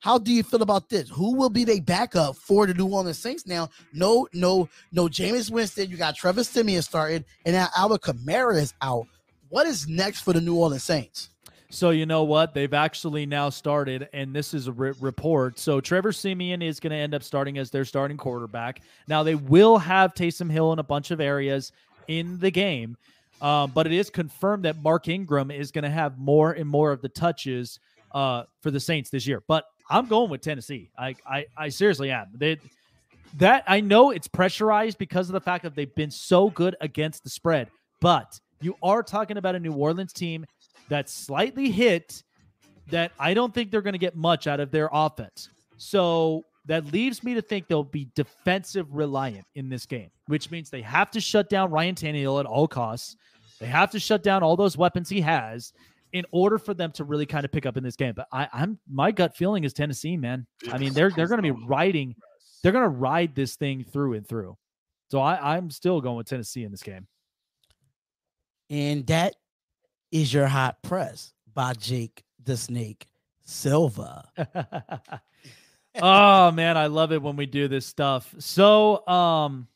how do you feel about this? Who will be the backup for the New Orleans Saints now? No, no, no. Jameis Winston, you got Trevor Siemian started, and now Alvin Kamara is out. What is next for the New Orleans Saints? So you know what? They've actually now started, and this is a re- report. So Trevor Siemian is going to end up starting as their starting quarterback. Now they will have Taysom Hill in a bunch of areas in the game, um, but it is confirmed that Mark Ingram is going to have more and more of the touches uh, for the Saints this year. But I'm going with Tennessee. I I, I seriously am. They, that I know it's pressurized because of the fact that they've been so good against the spread, but you are talking about a New Orleans team that's slightly hit that I don't think they're going to get much out of their offense. So that leaves me to think they'll be defensive reliant in this game, which means they have to shut down Ryan Tannehill at all costs. They have to shut down all those weapons he has in order for them to really kind of pick up in this game. But I, I'm my gut feeling is Tennessee, man. I mean, they're they're going to be riding, they're going to ride this thing through and through. So I, I'm still going with Tennessee in this game. And that is your hot press by Jake the Snake Silva. [LAUGHS] oh man, I love it when we do this stuff. So, um,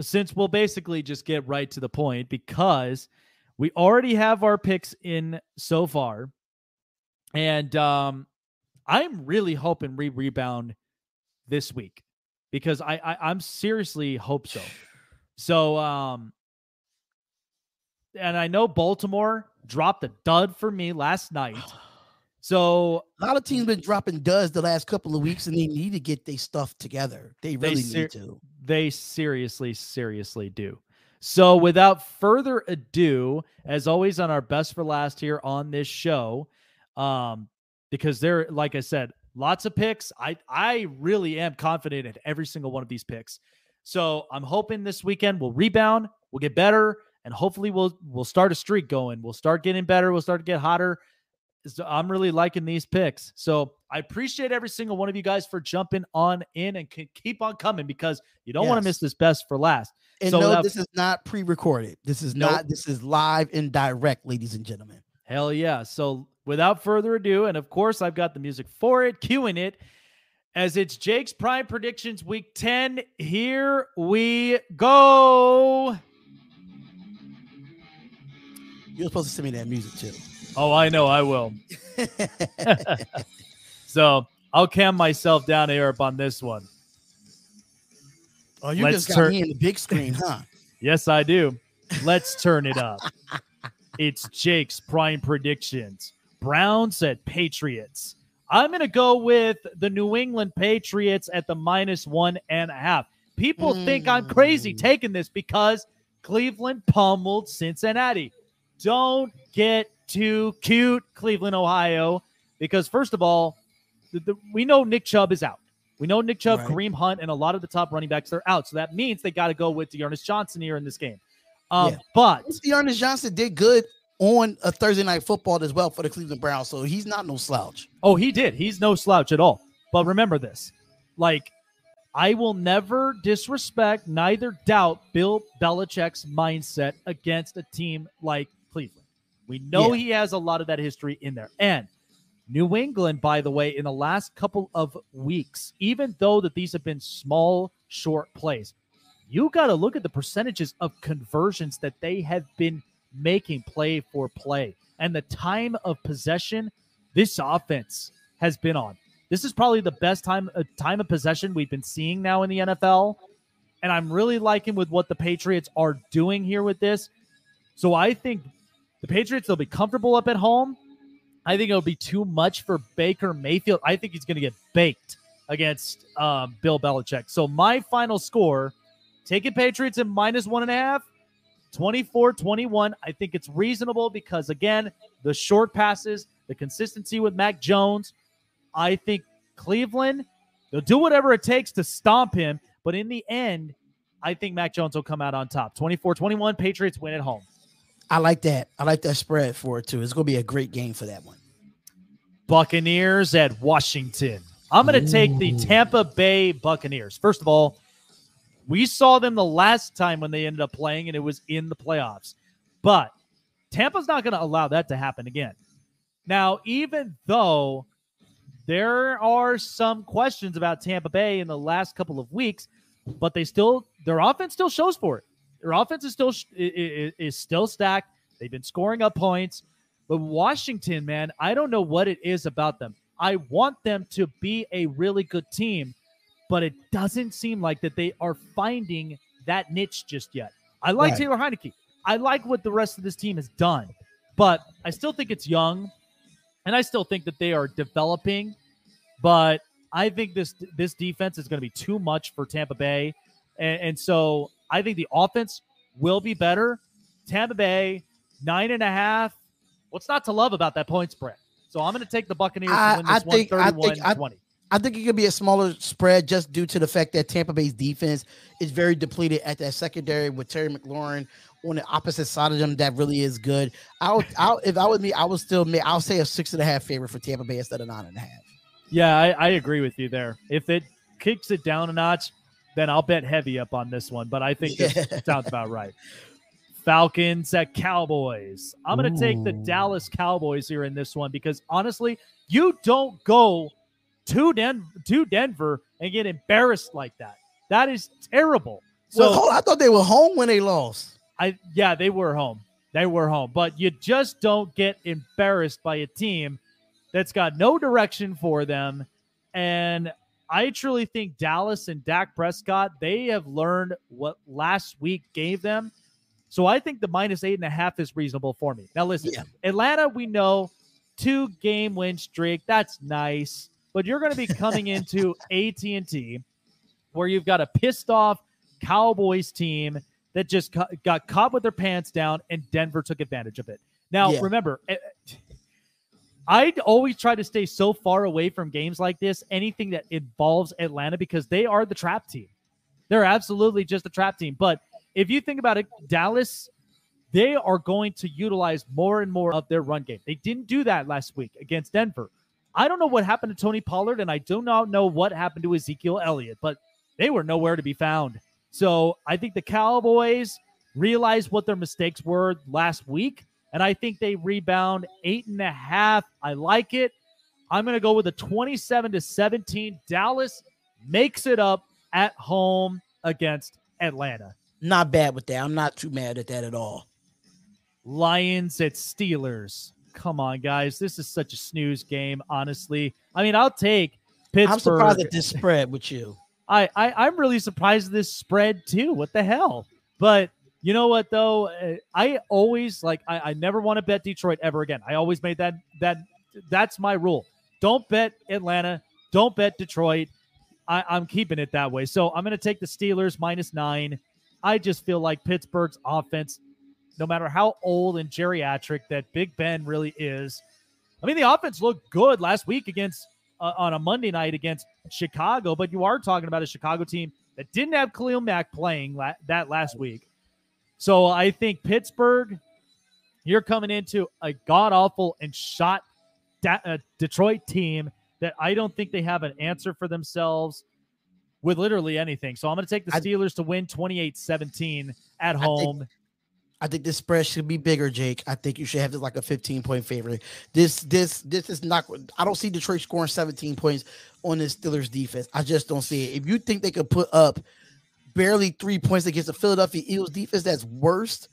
since we'll basically just get right to the point because we already have our picks in so far, and um, I'm really hoping we rebound this week because I, I I'm seriously hope so. So, um, and I know Baltimore dropped a dud for me last night. So A lot of teams been dropping duds the last couple of weeks, and they need to get their stuff together. They They really ser- need to. They seriously, seriously do. So, without further ado, as always, on our best for last here on this show, um, because there, like I said, lots of picks. I I really am confident in every single one of these picks. So I'm hoping this weekend we'll rebound, we'll get better, and hopefully we'll we'll start a streak going. We'll start getting better. We'll start to get hotter. So I'm really liking these picks. So I appreciate every single one of you guys for jumping on in and can keep on coming because you don't want to miss this best for last. And So no, this is not pre-recorded. This is Nope. not. This is live and direct, ladies and gentlemen. Hell yeah. So without further ado, and of course, I've got the music for it, cueing it as it's Jake's Prime Predictions Week 10. Here we go. You're supposed to send me that music too. Oh, I know I will. [LAUGHS] So I'll cam myself down up on this one. oh, you Let's just got turn- me in the big screen, huh? [LAUGHS] Yes, I do. Let's turn it up. It's Jake's Prime Predictions. Browns at Patriots. I'm going to go with the New England Patriots at the minus one and a half. People think I'm crazy Mm. taking this because Cleveland pummeled Cincinnati. Don't get too cute, Cleveland, Ohio, because first of all, the, the, we know Nick Chubb is out. We know Nick Chubb, Right. Kareem Hunt, and a lot of the top running backs they're out. So that means they got to go with D'Ernest Johnson here in this game. Um, Yeah. But D'Ernest Johnson did good on a Thursday night football as well for the Cleveland Browns, so he's not no slouch. Oh, he did. He's no slouch at all. But remember this like, I will never disrespect, neither doubt Bill Belichick's mindset against a team like Cleveland. We know Yeah. he has a lot of that history in there. And New England, by the way, in the last couple of weeks, even though that these have been small, short plays, you got to look at the percentages of conversions that they have been making play for play and the time of possession this offense has been on. This is probably the best time uh, time of possession we've been seeing now in the NFL, and I'm really liking with what the Patriots are doing here with this. So I think the Patriots they'll be comfortable up at home. I think it'll be too much for Baker Mayfield. I think he's going to get baked against um, Bill Belichick. So my final score, taking Patriots at minus one and a half. 24 21. I think it's reasonable because, again, the short passes, the consistency with Mac Jones. I think Cleveland, they'll do whatever it takes to stomp him. But in the end, I think Mac Jones will come out on top. 24 21, Patriots win at home. I like that. I like that spread for it too. It's going to be a great game for that one. Buccaneers at Washington. I'm going to take the Tampa Bay Buccaneers. First of all, we saw them the last time when they ended up playing, and it was in the playoffs. But Tampa's not going to allow that to happen again. Now, even though there are some questions about Tampa Bay in the last couple of weeks, but they still their offense still shows for it. Their offense is still sh- i- i- is still stacked. They've been scoring up points. But Washington, man, I don't know what it is about them. I want them to be a really good team, but it doesn't seem like that they are finding that niche just yet. I like Right. Taylor Heinicke. I like what the rest of this team has done, but I still think it's young, and I still think that they are developing. But I think this this defense is going to be too much for Tampa Bay, and, and so I think the offense will be better. Tampa Bay nine and a half. What's not to love about that point spread? So I'm going to take the Buccaneers I- to win I this think- I think- I- 20. I think it could be a smaller spread just due to the fact that Tampa Bay's defense is very depleted at that secondary with Terry McLaurin on the opposite side of them. That really is good. I'll, I'll if I was me, I would still make. I'll say a six and a half favorite for Tampa Bay instead of nine and a half. Yeah, I, I agree with you there. If it kicks it down a notch, then I'll bet heavy up on this one. But I think this Yeah. [LAUGHS] sounds about right. Falcons at Cowboys. I'm going to take the Dallas Cowboys here in this one because honestly, you don't go to Den- to Denver and get embarrassed like that. That is terrible. So well, I thought they were home when they lost. I yeah, they were home. They were home, but you just don't get embarrassed by a team that's got no direction for them. And I truly think Dallas and Dak Prescott, they have learned what last week gave them. So I think the minus eight and a half is reasonable for me. Now listen, Yeah. Atlanta, we know two game win streak. That's nice, but you're going to be [LAUGHS] coming into AT&T where you've got a pissed off Cowboys team that just ca- got caught with their pants down, and Denver took advantage of it. Now, Yeah. remember, eh, I'd always try to stay so far away from games like this, anything that involves Atlanta, because they are the trap team. They're absolutely just a trap team. But if you think about it, Dallas, they are going to utilize more and more of their run game. They didn't do that last week against Denver. I don't know what happened to Tony Pollard, and I do not know what happened to Ezekiel Elliott, but they were nowhere to be found. So I think the Cowboys realized what their mistakes were last week, and I think they rebound eight and a half. I like it. I'm going to go with a 27 to 17. Dallas makes it up at home against Atlanta. Not bad with that. I'm not too mad at that at all. Lions at Steelers. Come on, guys. This is such a snooze game, honestly. I mean, I'll take Pittsburgh. I'm surprised at this spread with you. I, I I'm really surprised at this spread too. What the hell? But you know what though? Uh, I always like I, I never want to bet Detroit ever again. I always made that that that's my rule. Don't bet Atlanta. Don't bet Detroit. I, I'm keeping it that way. So I'm going to take the Steelers minus nine. I just feel like Pittsburgh's offense, no matter how old and geriatric that Big Ben really is, I mean the offense looked good last week against uh, on a Monday night against Chicago, but you are talking about a Chicago team that didn't have Khalil Mack playing la- that last week. So I think Pittsburgh, you're coming into a god awful and shot uh, Detroit team that I don't think they have an answer for themselves with literally anything. So I'm going to take the I- Steelers to win 28 17 at think- home. I think this spread should be bigger, Jake. I think you should have this like a 15 point favorite. This this this is not I don't see Detroit scoring 17 points on this Steelers defense. I just don't see it. If you think they could put up barely three points against the Philadelphia Eagles defense that's worst,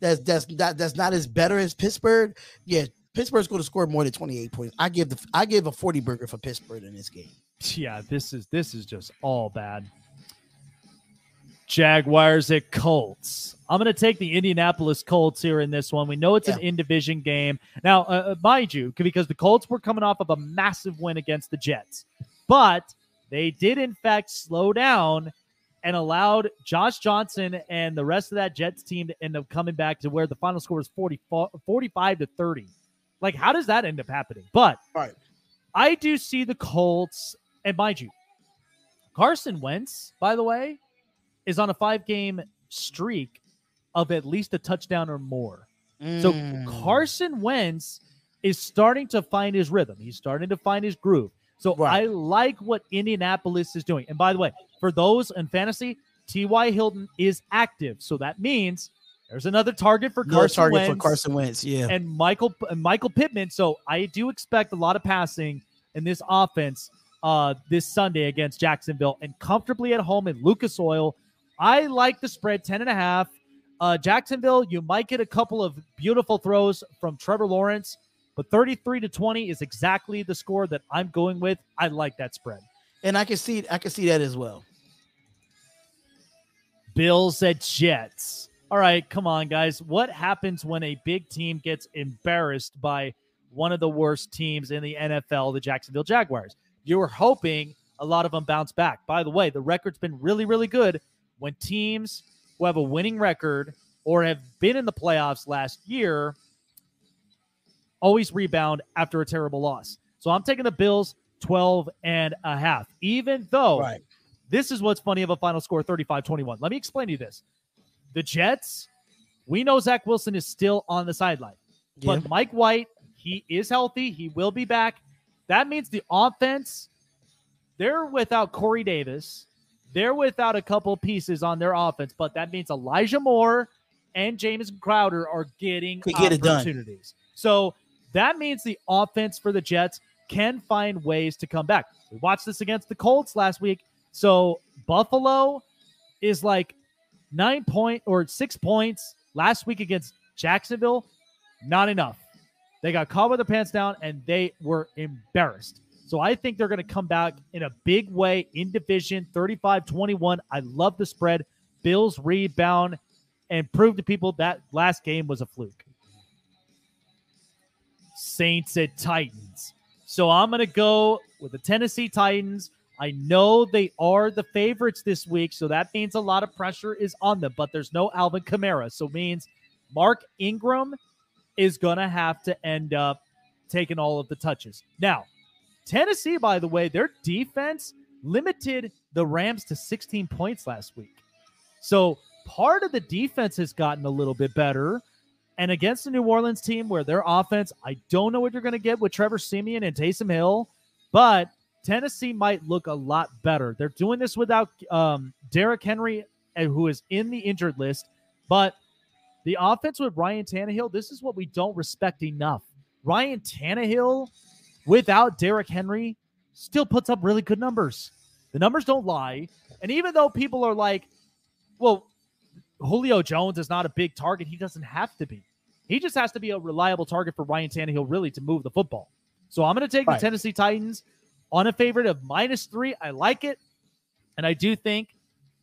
that's that's that, that's not as better as Pittsburgh, yeah, Pittsburgh's going to score more than 28 points. I give the I give a 40 burger for Pittsburgh in this game. Yeah, this is this is just all bad. Jaguars at Colts. I'm going to take the Indianapolis Colts here in this one. We know it's an in division game. Now, uh, uh, mind you, because the Colts were coming off of a massive win against the Jets, but they did, in fact, slow down and allowed Josh Johnson and the rest of that Jets team to end up coming back to where the final score was 40, 45 to 30. Like, how does that end up happening? But Right. I do see the Colts, and mind you, Carson Wentz, by the way, is on a five game streak of at least a touchdown or more. So Mm. Carson Wentz is starting to find his rhythm. He's starting to find his groove. So Right. I like what Indianapolis is doing. And by the way, for those in fantasy, T.Y. Hilton is active. So that means there's another target for no Carson target Wentz for Carson Wentz. Yeah. and Michael and Michael Pittman. So I do expect a lot of passing in this offense uh, this Sunday against Jacksonville and comfortably at home in Lucas Oil. I like the spread 10 and a half. Uh, Jacksonville, you might get a couple of beautiful throws from Trevor Lawrence, but 33 to 20 is exactly the score that I'm going with. I like that spread. and I can see I can see that as well. Bills at Jets. All right, come on, guys. What happens when a big team gets embarrassed by one of the worst teams in the NFL, the Jacksonville Jaguars? You were hoping a lot of them bounce back. By the way, the record's been really, really good when teams who have a winning record or have been in the playoffs last year always rebound after a terrible loss. So I'm taking the Bills 12 and a half, even though Right. This is what's funny of a final score 35 21. Let me explain to you this. The Jets, we know Zach Wilson is still on the sideline, Yeah. but Mike White, he is healthy. He will be back. That means the offense, they're without Corey Davis. They're without a couple pieces on their offense, but that means Elijah Moore and James Crowder are getting Could get it done. opportunities. So that means the offense for the Jets can find ways to come back. We watched this against the Colts last week. So Buffalo is like nine point or six points last week against Jacksonville. Not enough. They got caught with their pants down and they were embarrassed. So I think they're going to come back in a big way in division 35 21. I love the spread. Bills rebound and prove to people that last game was a fluke. Saints at Titans. So I'm going to go with the Tennessee Titans. I know they are the favorites this week, so that means a lot of pressure is on them, but there's no Alvin Kamara. So means Mark Ingram is going to have to end up taking all of the touches. Now, Tennessee, by the way, their defense limited the Rams to 16 points last week. So part of the defense has gotten a little bit better. And against the New Orleans team where their offense, I don't know what you're going to get with Trevor Siemian and Taysom Hill, but Tennessee might look a lot better. They're doing this without um, Derrick Henry, uh, who is in the injured list, but the offense with Ryan Tannehill, this is what we don't respect enough. Ryan Tannehill, without Derrick Henry, still puts up really good numbers. The numbers don't lie. And even though people are like, well, Julio Jones is not a big target, he doesn't have to be. He just has to be a reliable target for Ryan Tannehill, really, to move the football. So I'm going to take right. the Tennessee Titans on a favorite of minus three. I like it. And I do think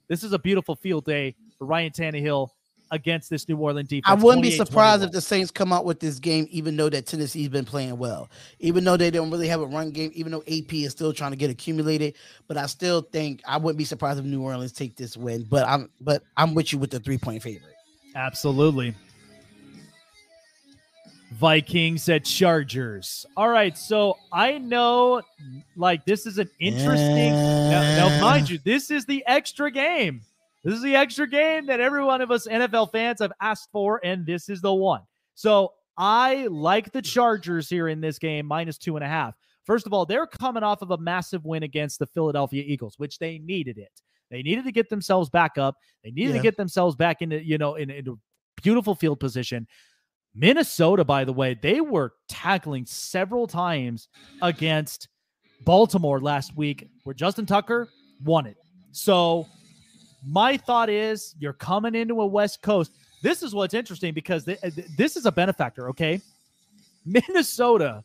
this is a beautiful field day for Ryan Tannehill against this New Orleans defense. I wouldn't be surprised if the Saints come out with this game, even though that Tennessee's been playing well, even though they don't really have a run game, even though AP is still trying to get accumulated. But I still think I wouldn't be surprised if New Orleans take this win. But I'm but I'm with you with the three point favorite. Absolutely. Vikings at Chargers. All right, so I know like this is an interesting yeah. now, now mind you, this is the extra game. This is the extra game that every one of us NFL fans have asked for, and this is the one. So I like the Chargers here in this game, minus two and a half. First of all, they're coming off of a massive win against the Philadelphia Eagles, which they needed it. They needed to get themselves back up. They needed yeah. to get themselves back into, you know, in, in a beautiful field position. Minnesota, by the way, they were tackling several times against Baltimore last week, where Justin Tucker won it. So my thought is you're coming into a West Coast. This is what's interesting because th- this is a benefactor, okay? Minnesota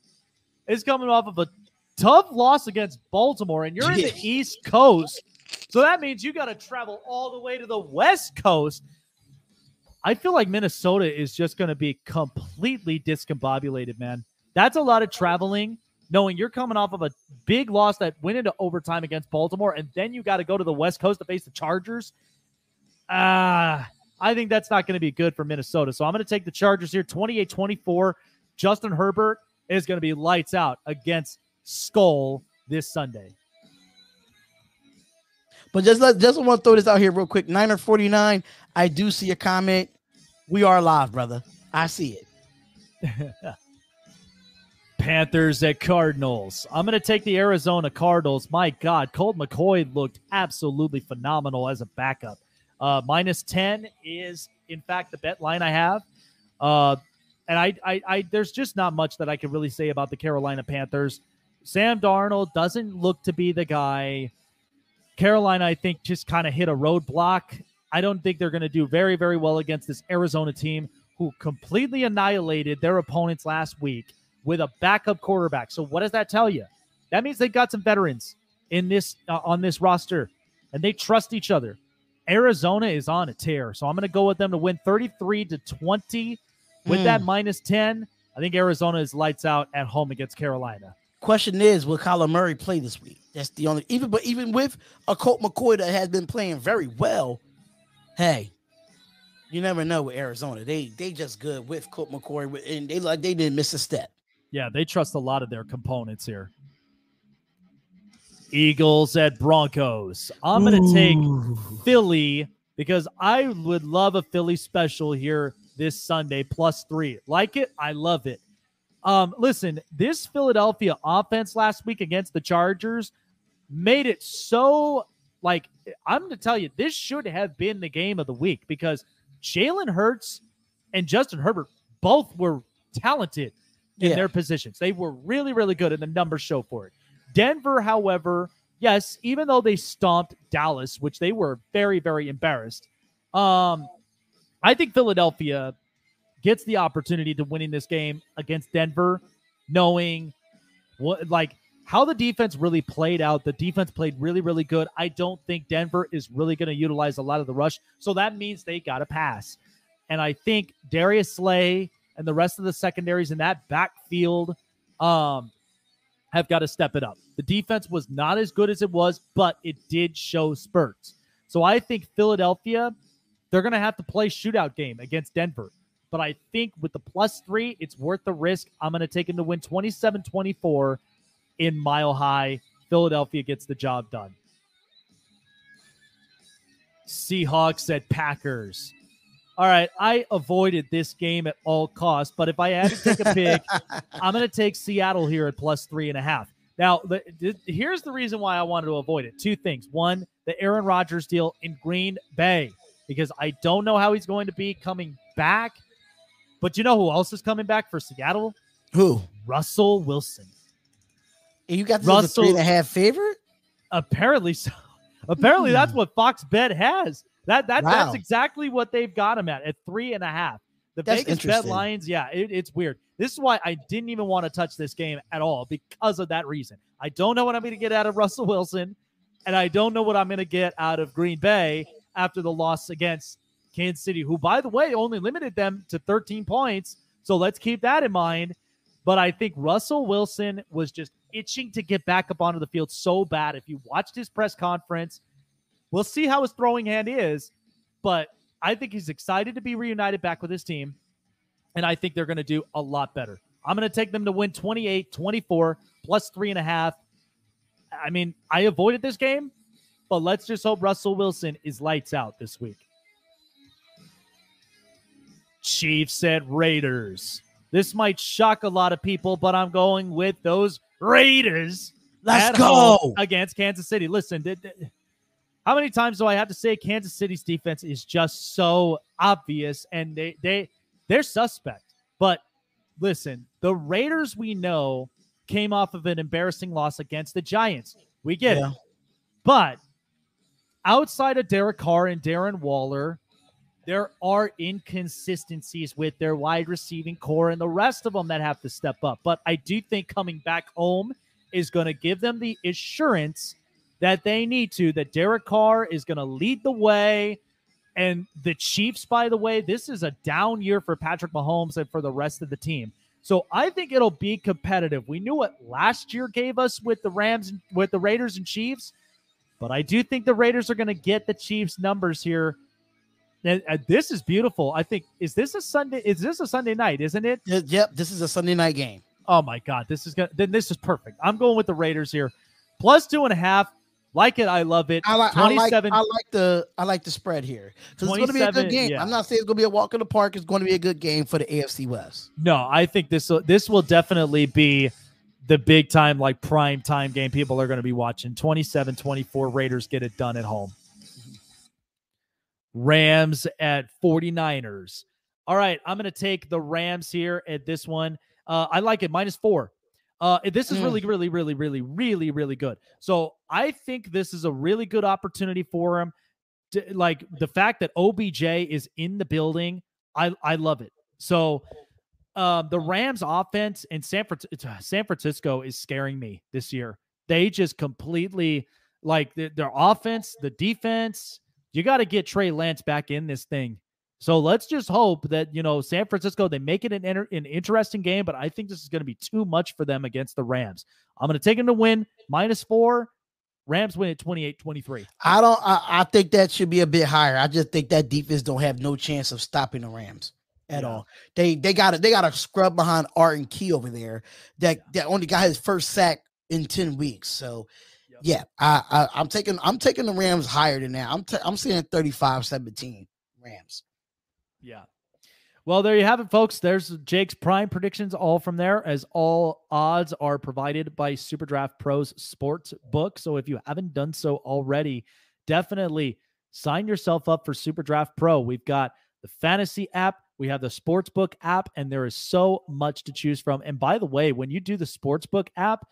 is coming off of a tough loss against Baltimore, and you're in the East Coast. So that means you got to travel all the way to the West Coast. I feel like Minnesota is just going to be completely discombobulated, man. That's a lot of traveling knowing you're coming off of a big loss that went into overtime against Baltimore, and then you got to go to the West Coast to face the Chargers. Ah, uh, I think that's not going to be good for Minnesota. So I'm going to take the Chargers here 28 24. Justin Herbert is going to be lights out against Skull this Sunday. But just let just want to throw this out here real quick. Niner 49. I do see a comment. We are live, brother. I see it. [LAUGHS] Panthers at Cardinals. I'm going to take the Arizona Cardinals. My God, Colt McCoy looked absolutely phenomenal as a backup. Uh, minus 10 is, in fact, the bet line I have. Uh, and I, I, I, there's just not much that I can really say about the Carolina Panthers. Sam Darnold doesn't look to be the guy. Carolina, I think, just kind of hit a roadblock. I don't think they're going to do very, very well against this Arizona team who completely annihilated their opponents last week with a backup quarterback. So what does that tell you? That means they've got some veterans in this uh, on this roster, and they trust each other. Arizona is on a tear, so I'm going to go with them to win 33 to 20 with mm. that minus 10. I think Arizona is lights out at home against Carolina. Question is, will Kyler Murray play this week? That's the only even but even with a Colt McCoy that has been playing very well, hey, you never know with Arizona. They they just good with Colt McCoy, and they like they didn't miss a step. Yeah, they trust a lot of their components here. Eagles at Broncos. I'm going to take Philly because I would love a Philly special here this Sunday, plus three. Like it? I love it. Um, listen, this Philadelphia offense last week against the Chargers made it so like I'm going to tell you, this should have been the game of the week because Jalen Hurts and Justin Herbert both were talented in Yeah. their positions. They were really, really good, and the numbers show for it. Denver, however, yes, even though they stomped Dallas, which they were very, very embarrassed, um, I think Philadelphia gets the opportunity to winning this game against Denver, knowing what like how the defense really played out. The defense played really, really good. I don't think Denver is really going to utilize a lot of the rush, so that means they got to pass. And I think Darius Slay and the rest of the secondaries in that backfield um, have got to step it up. The defense was not as good as it was, but it did show spurts. So I think Philadelphia, they're going to have to play shootout game against Denver. But I think with the plus three, it's worth the risk. I'm going to take him to win 27 24 in Mile High. Philadelphia gets the job done. Seahawks at Packers. All right, I avoided this game at all costs, but if I had to take a pick, [LAUGHS] I'm going to take Seattle here at plus three and a half. Now, the, th- here's the reason why I wanted to avoid it. Two things. One, the Aaron Rodgers deal in Green Bay, because I don't know how he's going to be coming back. But you know who else is coming back for Seattle? Who? Russell Wilson. And you got this as a three and a half favorite? Apparently so. [LAUGHS] Apparently that's hmm. what Fox Bet has. That that Wow. that's exactly what they've got him at at three and a half. The That's Vegas bet lines, yeah, it, it's weird. This is why I didn't even want to touch this game at all because of that reason. I don't know what I'm going to get out of Russell Wilson, and I don't know what I'm going to get out of Green Bay after the loss against Kansas City, who, by the way, only limited them to 13 points. So let's keep that in mind. But I think Russell Wilson was just itching to get back up onto the field so bad. If you watched his press conference, we'll see how his throwing hand is. But I think he's excited to be reunited back with his team. And I think they're going to do a lot better. I'm going to take them to win 28 24 plus three and a half. I mean, I avoided this game, but let's just hope Russell Wilson is lights out this week. Chiefs at Raiders. This might shock a lot of people, but I'm going with those Raiders. Let's go. against Kansas City. Listen, did, did- how many times do I have to say Kansas City's defense is just so obvious and they they they're suspect. But listen, the Raiders we know came off of an embarrassing loss against the Giants. We get Yeah. it. But outside of Derek Carr and Darren Waller, there are inconsistencies with their wide receiving core and the rest of them that have to step up. But I do think coming back home is going to give them the assurance that they need to, that Derek Carr is going to lead the way. And the Chiefs, by the way, this is a down year for Patrick Mahomes and for the rest of the team. So I think it'll be competitive. We knew what last year gave us with the Rams, with the Raiders and Chiefs, but I do think the Raiders are going to get the Chiefs numbers here. And, uh, this is beautiful. I think is this a Sunday? Is this a Sunday night? Isn't it? Yep, this is a Sunday night game. Oh my God, this is gonna. Then this is perfect. I'm going with the Raiders here, plus two and a half. Like it, I love it. I like, I like, 27 I like the, I like the spread here because it's going to be a 27, good game. yeah. I'm not saying it's going to be a walk in the park. It's going to be a good game for the AFC West. No, I think this this will definitely be the big time like prime time game people are going to be watching. 27-24 Raiders get it done at home. Rams at 49ers. All right, I'm going to take the Rams here at this one. Uh, I like it minus 4. Uh, this is Mm. really, really, really, really, really, really good. So I think this is a really good opportunity for him. To, like the fact that OBJ is in the building, I I love it. So um, the Rams offense in San, Fran- San Francisco is scaring me this year. They just completely like their, their offense, the defense. You got to get Trey Lance back in this thing. So let's just hope that you know San Francisco they make it an, enter, an interesting game, but I think this is going to be too much for them against the Rams. I'm going to take them to win minus four. Rams win at 28-23. I don't. I, I think that should be a bit higher. I just think that defense don't have no chance of stopping the Rams at Yeah. all. They they got to they got a scrub behind Art and Key over there. That that only got his first sack in ten weeks. So. Yeah, I, I I'm taking I'm taking the Rams higher than that. I'm i I'm seeing 35-17 Rams. Yeah. Well, there you have it, folks. There's Jake's prime predictions, all from there, as all odds are provided by Superdraft Pros Sports Book. So if you haven't done so already, definitely sign yourself up for Superdraft Pro. We've got the fantasy app, We have the Sportsbook app, and there is so much to choose from. And by the way, when you do the Sportsbook app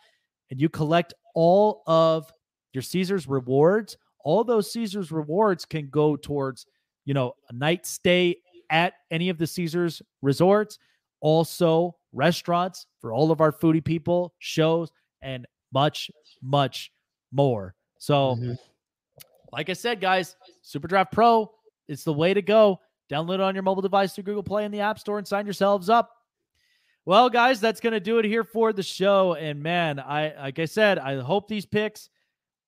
and you collect all of your Caesars rewards, all those Caesars rewards can go towards, you know, a night stay at any of the Caesars resorts, also restaurants for all of our foodie people, shows, and much, much more. So, Mhm. like I said, guys, Super Draft Pro, it's the way to go. Download it on your mobile device through Google Play in the App Store and sign yourselves up. Well, guys, that's going to do it here for the show. And man, I like I said, I hope these picks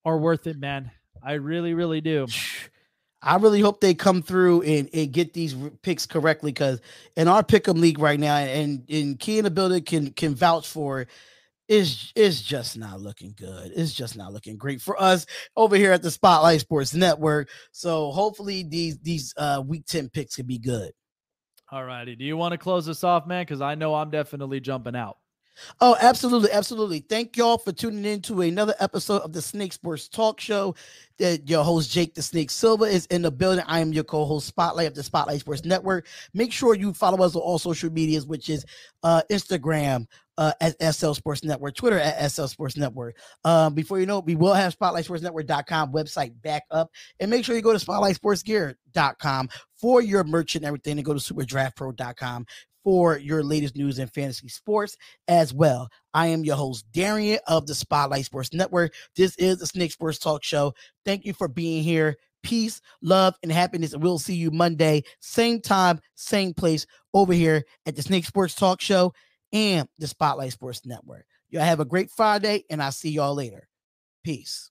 are worth it, man. I really, really do. [SIGHS] I really hope they come through and, and get these picks correctly because in our pick'em league right now, and and Key in the building can can vouch for, it, is is just not looking good. It's just not looking great for us over here at the Spotlight Sports Network. So hopefully these these uh week ten picks can be good. All righty. Do you want to close this off, man? Because I know I'm definitely jumping out. Oh, absolutely, absolutely. Thank y'all for tuning in to another episode of the Snake Sports Talk Show. That your host Jake the Snake Silva is in the building. I am your co-host Spotlight of the Spotlight Sports Network. Make sure you follow us on all social medias, which is uh Instagram uh at SL Sports Network, Twitter at SL Sports Network. Um, before you know it, we will have spotlightsportsnetwork.com website back up. And make sure you go to spotlightsportsgear.com for your merch and everything, and go to superdraftpro.com for your latest news and fantasy sports as well. I am your host, Darian of the Spotlight Sports Network. This is the Snake Sports Talk Show. Thank you for being here. Peace, love, and happiness. And we'll see you Monday, same time, same place over here at the Snake Sports Talk Show and the Spotlight Sports Network. Y'all have a great Friday, and I'll see y'all later. Peace.